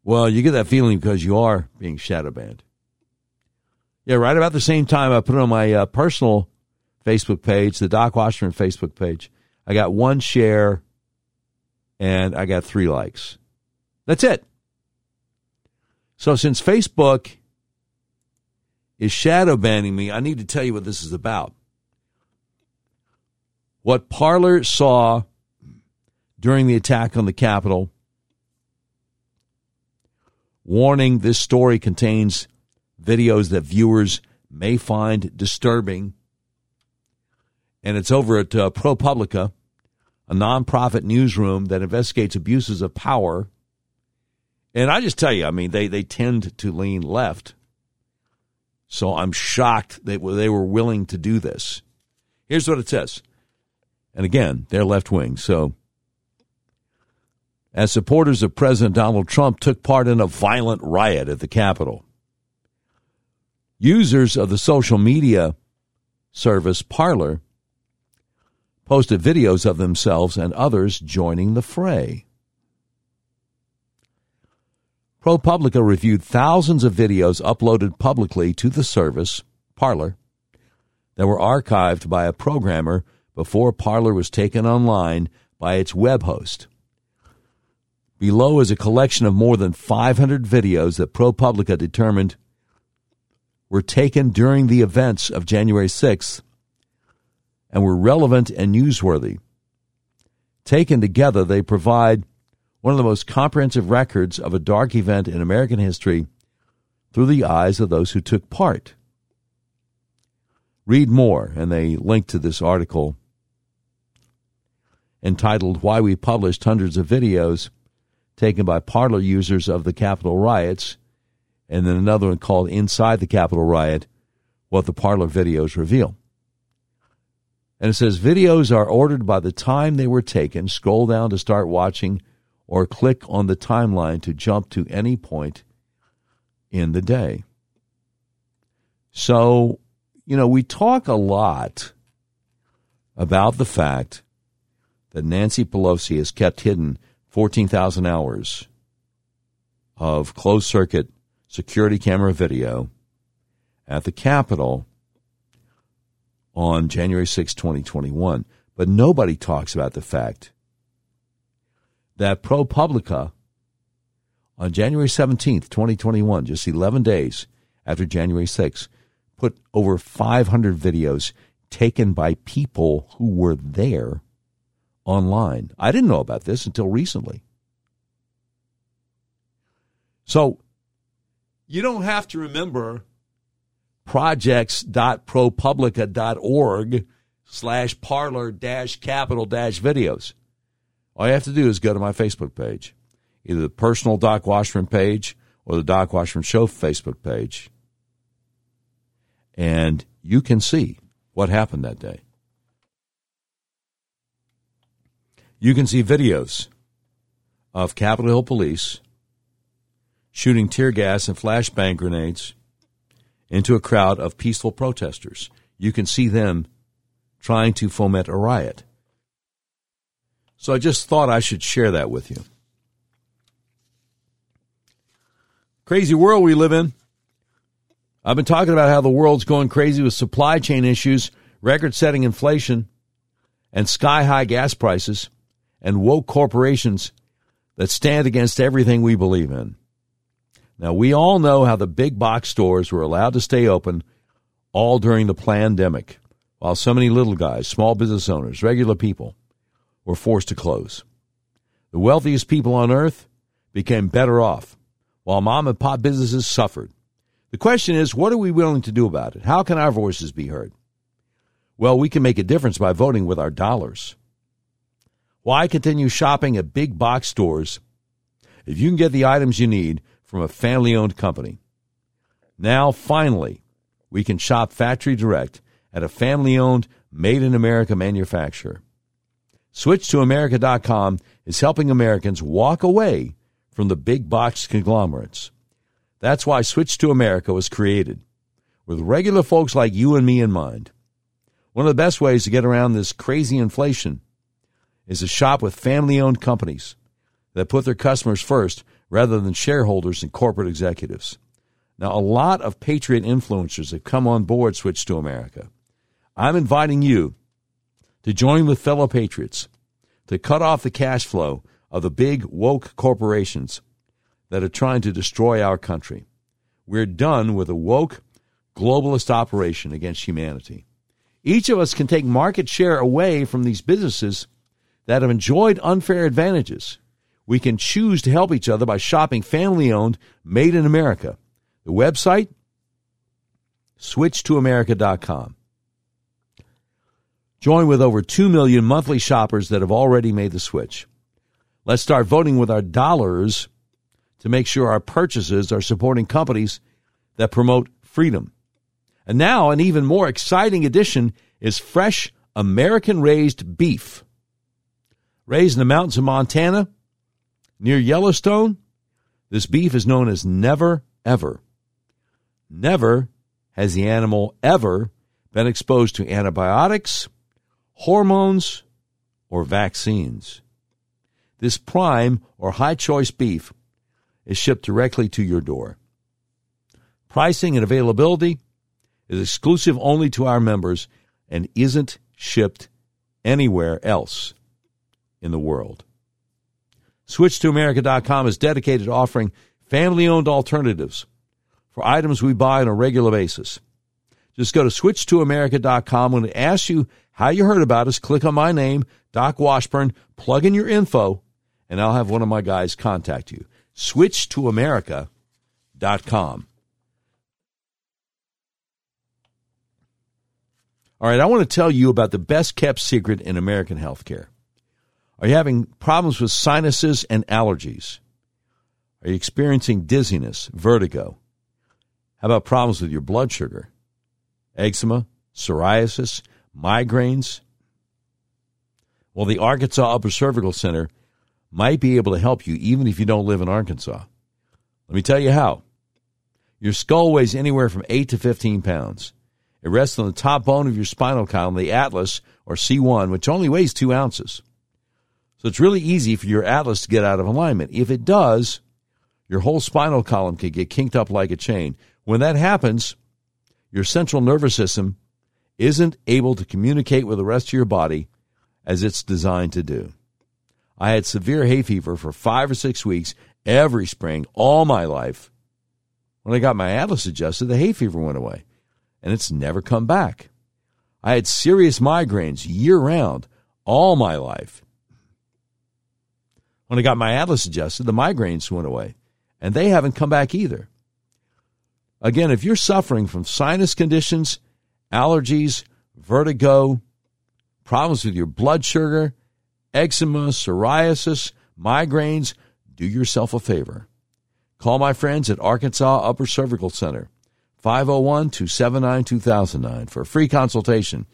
Speaker 1: Well, you get that feeling because you are being shadow banned. Yeah, right about the same time I put it on my uh, personal Facebook page, the Doc Washburn Facebook page. I got one share and I got three likes. That's it. So since Facebook is shadow banning me, I need to tell you what this is about. What Parler saw during the attack on the Capitol, warning this story contains videos that viewers may find disturbing. And it's over at uh, ProPublica, a nonprofit newsroom that investigates abuses of power. And I just tell you, I mean, they, they tend to lean left. So I'm shocked that they were willing to do this. Here's what it says. And again, they're left wing. So, as supporters of President Donald Trump took part in a violent riot at the Capitol, users of the social media service Parler posted videos of themselves and others joining the fray. ProPublica reviewed thousands of videos uploaded publicly to the service, Parler, that were archived by a programmer before Parler was taken online by its web host. Below is a collection of more than 500 videos that ProPublica determined were taken during the events of January 6th and were relevant and newsworthy. Taken together, they provide one of the most comprehensive records of a dark event in American history through the eyes of those who took part. Read more, and they link to this article entitled Why We Published Hundreds of Videos taken by Parler users of the Capitol riots, and then another one called Inside the Capitol Riot What the Parler Videos Reveal. And it says videos are ordered by the time they were taken. Scroll down to start watching or click on the timeline to jump to any point in the day. So, you know, we talk a lot about the fact that Nancy Pelosi has kept hidden 14,000 hours of closed circuit security camera video at the Capitol on January 6, 2021. But nobody talks about the fact that ProPublica on January 17th, 2021, just 11 days after January 6th, put over 500 videos taken by people who were there online. I didn't know about this until recently. So you don't have to remember projects.propublica.org slash parler dash capital dash videos. All you have to do is go to my Facebook page, either the personal Doc Washburn page or the Doc Washburn Show Facebook page, and you can see what happened that day. You can see videos of Capitol Hill police shooting tear gas and flashbang grenades into a crowd of peaceful protesters. You can see them trying to foment a riot. So I just thought I should share that with you. Crazy world we live in. I've been talking about how the world's going crazy with supply chain issues, record setting inflation, and sky high gas prices, and woke corporations that stand against everything we believe in. Now, we all know how the big box stores were allowed to stay open all during the pandemic, while so many little guys, small business owners, regular people, were forced to close. The wealthiest people on earth became better off, while mom and pop businesses suffered. The question is, what are we willing to do about it? How can our voices be heard? Well, we can make a difference by voting with our dollars. Why continue shopping at big box stores if you can get the items you need from a family owned company? Now, finally, we can shop factory direct at a family owned, made in America manufacturer. SwitchToAmerica.com is helping Americans walk away from the big box conglomerates. That's why Switch to America was created, with regular folks like you and me in mind. One of the best ways to get around this crazy inflation is to shop with family owned companies that put their customers first rather than shareholders and corporate executives. Now, a lot of patriot influencers have come on board Switch to America. I'm inviting you to join with fellow patriots to cut off the cash flow of the big woke corporations that are trying to destroy our country. We're done with a woke globalist operation against humanity. Each of us can take market share away from these businesses that have enjoyed unfair advantages. We can choose to help each other by shopping family owned, made in America. The website, switchtoamerica.com. Join with over 2 million monthly shoppers that have already made the switch. Let's start voting with our dollars to make sure our purchases are supporting companies that promote freedom. And now, an even more exciting addition is fresh American raised beef. Raised in the mountains of Montana near Yellowstone, this beef is known as never ever. Never has the animal ever been exposed to antibiotics, hormones, or vaccines. This prime or high choice beef is shipped directly to your door. Pricing and availability is exclusive only to our members and isn't shipped anywhere else in the world. SwitchToAmerica.com is dedicated to offering family owned alternatives for items we buy on a regular basis. Just go to SwitchToAmerica.com. When it asks you how you heard about us, click on my name, Doc Washburn, plug in your info, and I'll have one of my guys contact you. SwitchToAmerica.com. All right, I want to tell you about the best kept secret in American healthcare. Are you having problems with sinuses and allergies? Are you experiencing dizziness, vertigo? How about problems with your blood sugar? Eczema, psoriasis, migraines? Well, the Arkansas Upper Cervical Center might be able to help you even if you don't live in Arkansas. Let me tell you how. Your skull weighs anywhere from 8 to 15 pounds. It rests on the top bone of your spinal column, the atlas, or C1, which only weighs 2 ounces. So it's really easy for your atlas to get out of alignment. If it does, your whole spinal column can get kinked up like a chain. When that happens, your central nervous system isn't able to communicate with the rest of your body as it's designed to do. I had severe hay fever for five or six weeks every spring, all my life. When I got my atlas adjusted, the hay fever went away, and it's never come back. I had serious migraines year round, all my life. When I got my atlas adjusted, the migraines went away, and they haven't come back either. Again, if you're suffering from sinus conditions, allergies, vertigo, problems with your blood sugar, eczema, psoriasis, migraines, do yourself a favor. Call my friends at Arkansas Upper Cervical Center, 501 279 2009 for a free consultation.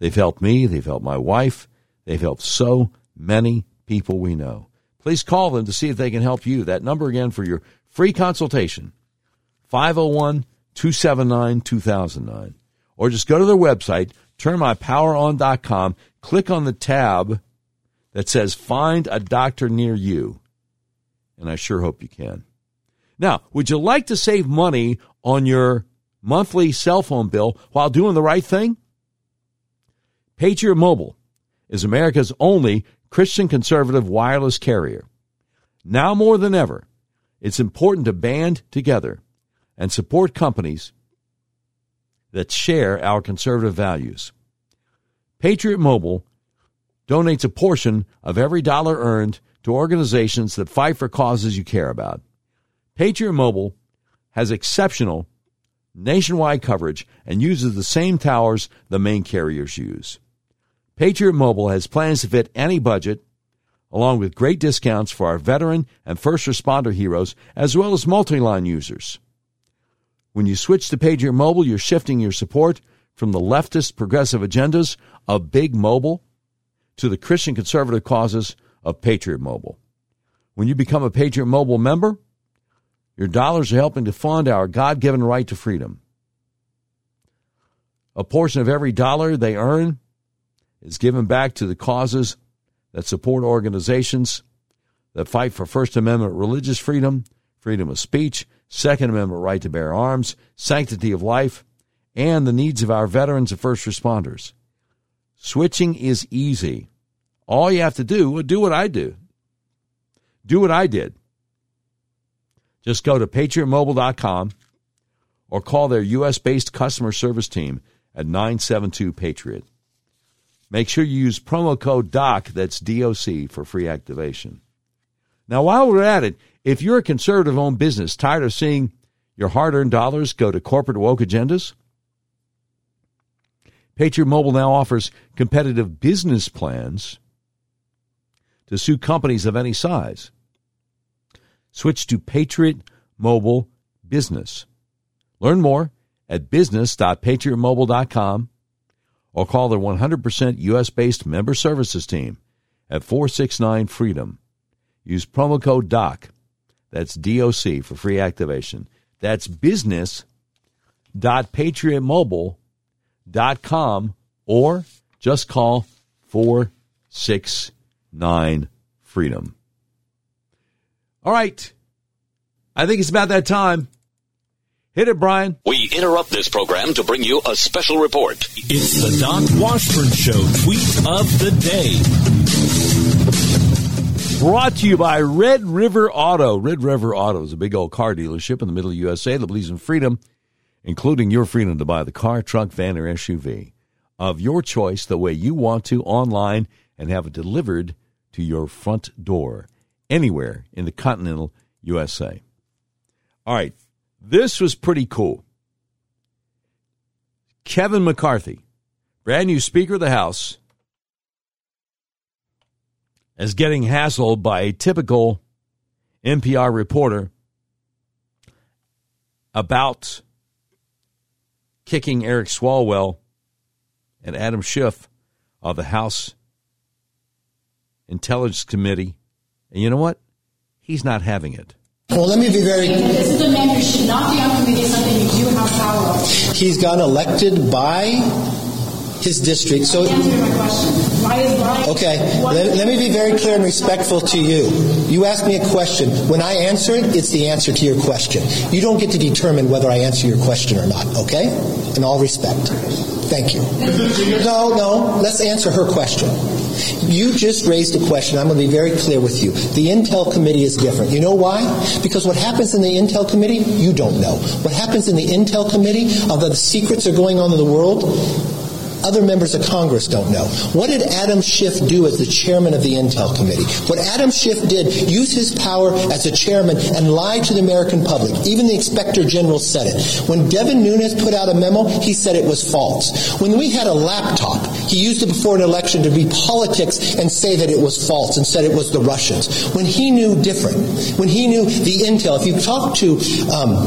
Speaker 1: They've helped me, they've helped my wife, they've helped so many people we know. Please call them to see if they can help you. That number again for your free consultation, 501 279 2009. Or just go to their website, turnmypoweron.com, click on the tab that says find a doctor near you. And I sure hope you can. Now, would you like to save money on your monthly cell phone bill while doing the right thing? Patriot Mobile is America's only Christian conservative wireless carrier. Now more than ever, it's important to band together and support companies that share our conservative values. Patriot Mobile donates a portion of every dollar earned to organizations that fight for causes you care about. Patriot Mobile has exceptional nationwide coverage and uses the same towers the main carriers use. Patriot Mobile has plans to fit any budget, along with great discounts for our veteran and first responder heroes, as well as multi line users. When you switch to Patriot Mobile, you're shifting your support from the leftist progressive agendas of Big Mobile to the Christian conservative causes of Patriot Mobile. When you become a Patriot Mobile member, your dollars are helping to fund our God given right to freedom. A portion of every dollar they earn is given back to the causes that support organizations that fight for First Amendment religious freedom, freedom of speech, Second Amendment right to bear arms, sanctity of life, and the needs of our veterans and first responders. Switching is easy. All you have to do, is do what I do. Do what I did. Just go to patriotmobile.com or call their U.S. based customer service team at 972 Patriot. Make sure you use promo code DOC, that's DOC, for free activation. Now, while we're at it, if you're a conservative owned business tired of seeing your hard earned dollars go to corporate woke agendas, Patriot Mobile now offers competitive business plans to suit companies of any size. Switch to Patriot Mobile Business. Learn more at business.patriotmobile.com or call their 100% U.S. based member services team at 469 Freedom. Use promo code DOC. That's DOC for free activation. That's business.patriotmobile.com or just call 469 Freedom. All right. I think it's about that time. Hit it, Brian.
Speaker 3: We interrupt this program to bring you a special report.
Speaker 4: It's the Doc Washburn Show tweet of the day.
Speaker 1: Brought to you by Red River Auto. Red River Auto is a big old car dealership in the middle of the USA that believes in freedom, including your freedom to buy the car, truck, van, or SUV of your choice the way you want to online and have it delivered to your front door anywhere in the continental USA. All right. This was pretty cool. Kevin McCarthy, brand new Speaker of the House, is getting hassled by a typical NPR reporter about kicking Eric Swalwell and Adam Schiff of the House Intelligence Committee. And you know what? He's not having it.
Speaker 5: Well, let me be very.
Speaker 6: This is a man who should not be on committee, something you do have power over.
Speaker 5: He's gotten elected by his district. So,
Speaker 6: Answer my question. Why is why?
Speaker 5: okay, let, let me be very clear and respectful to you. You ask me a question. When I answer it, it's the answer to your question. You don't get to determine whether I answer your question or not, okay? In all respect. Thank you. No, no, let's answer her question. You just raised a question. I'm going to be very clear with you. The Intel Committee is different. You know why? Because what happens in the Intel Committee, you don't know. What happens in the Intel Committee, although the secrets are going on in the world, other members of Congress don't know. What did Adam Schiff do as the chairman of the Intel Committee? What Adam Schiff did, use his power as a chairman and lie to the American public. Even the Inspector General said it. When Devin Nunes put out a memo, he said it was false. When we had a laptop, he used it before an election to be politics and say that it was false and said it was the Russians. When he knew different, when he knew the intel, if you talk to um,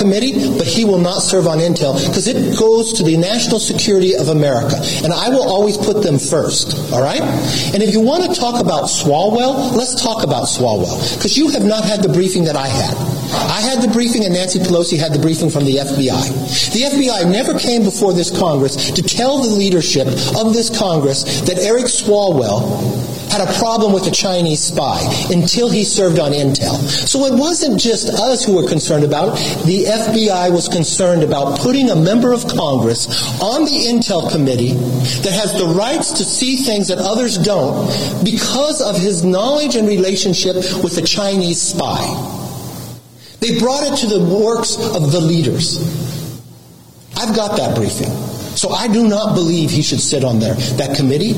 Speaker 5: committee, but he will not serve on intel because it goes to the national security of America. And I will always put them first. All right? And if you want to talk about Swalwell, let's talk about Swalwell. Because you have not had the briefing that I had. I had the briefing and Nancy Pelosi had the briefing from the FBI. The FBI never came before this Congress to tell the leadership of this Congress that Eric Swalwell had a problem with a Chinese spy until he served on intel. So it wasn't just us who were concerned about it. The FBI was concerned about putting a member of Congress on the intel committee that has the rights to see things that others don't because of his knowledge and relationship with a Chinese spy. They brought it to the works of the leaders. I've got that briefing. So I do not believe he should sit on there, that committee.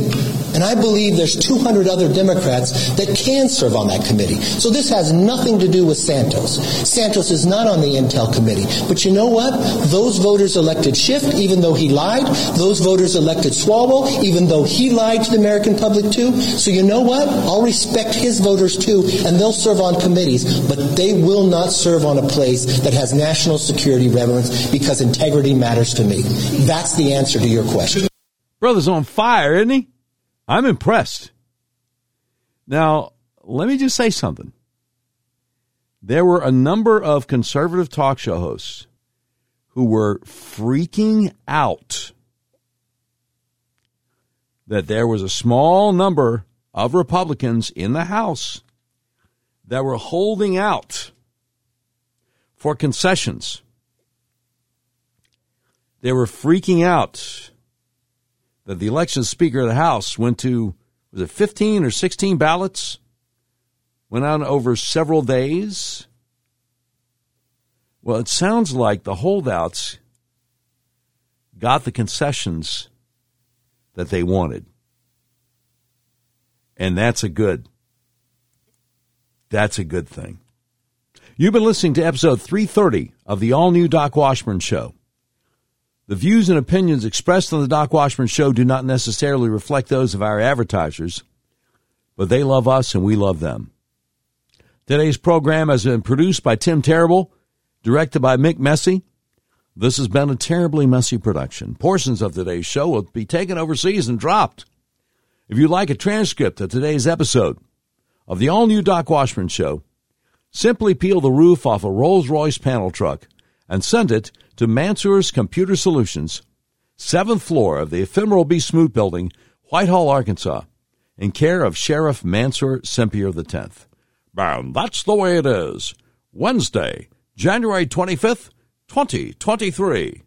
Speaker 5: And I believe there's 200 other Democrats that can serve on that committee. So this has nothing to do with Santos. Santos is not on the Intel committee. But you know what? Those voters elected Schiff, even though he lied. Those voters elected Swalwell, even though he lied to the American public too. So you know what? I'll respect his voters too, and they'll serve on committees, but they will not serve on a place that has national security reverence because integrity matters to me. That's the answer to your question.
Speaker 1: Brother's on fire, isn't he? I'm impressed. Now, let me just say something. There were a number of conservative talk show hosts who were freaking out that there was a small number of Republicans in the House that were holding out for concessions. They were freaking out that the election speaker of the House went to, was it 15 or 16 ballots? Went on over several days. Well, it sounds like the holdouts got the concessions that they wanted. And that's a good. That's a good thing. You've been listening to episode 330 of the all new Doc Washburn Show. The views and opinions expressed on the Doc Washburn Show do not necessarily reflect those of our advertisers, but they love us and we love them. Today's program has been produced by Tim Terrible, directed by Mick Messy. This has been a terribly messy production. Portions of today's show will be taken overseas and dropped. If you'd like a transcript of today's episode of the all new Doc Washburn Show, simply peel the roof off a Rolls Royce panel truck and send it to Mansour's Computer Solutions, seventh floor of the ephemeral B. Smoot Building, Whitehall, Arkansas, in care of Sheriff Mansour Sempier X. And that's the way it is. Wednesday, January 25th, 2023.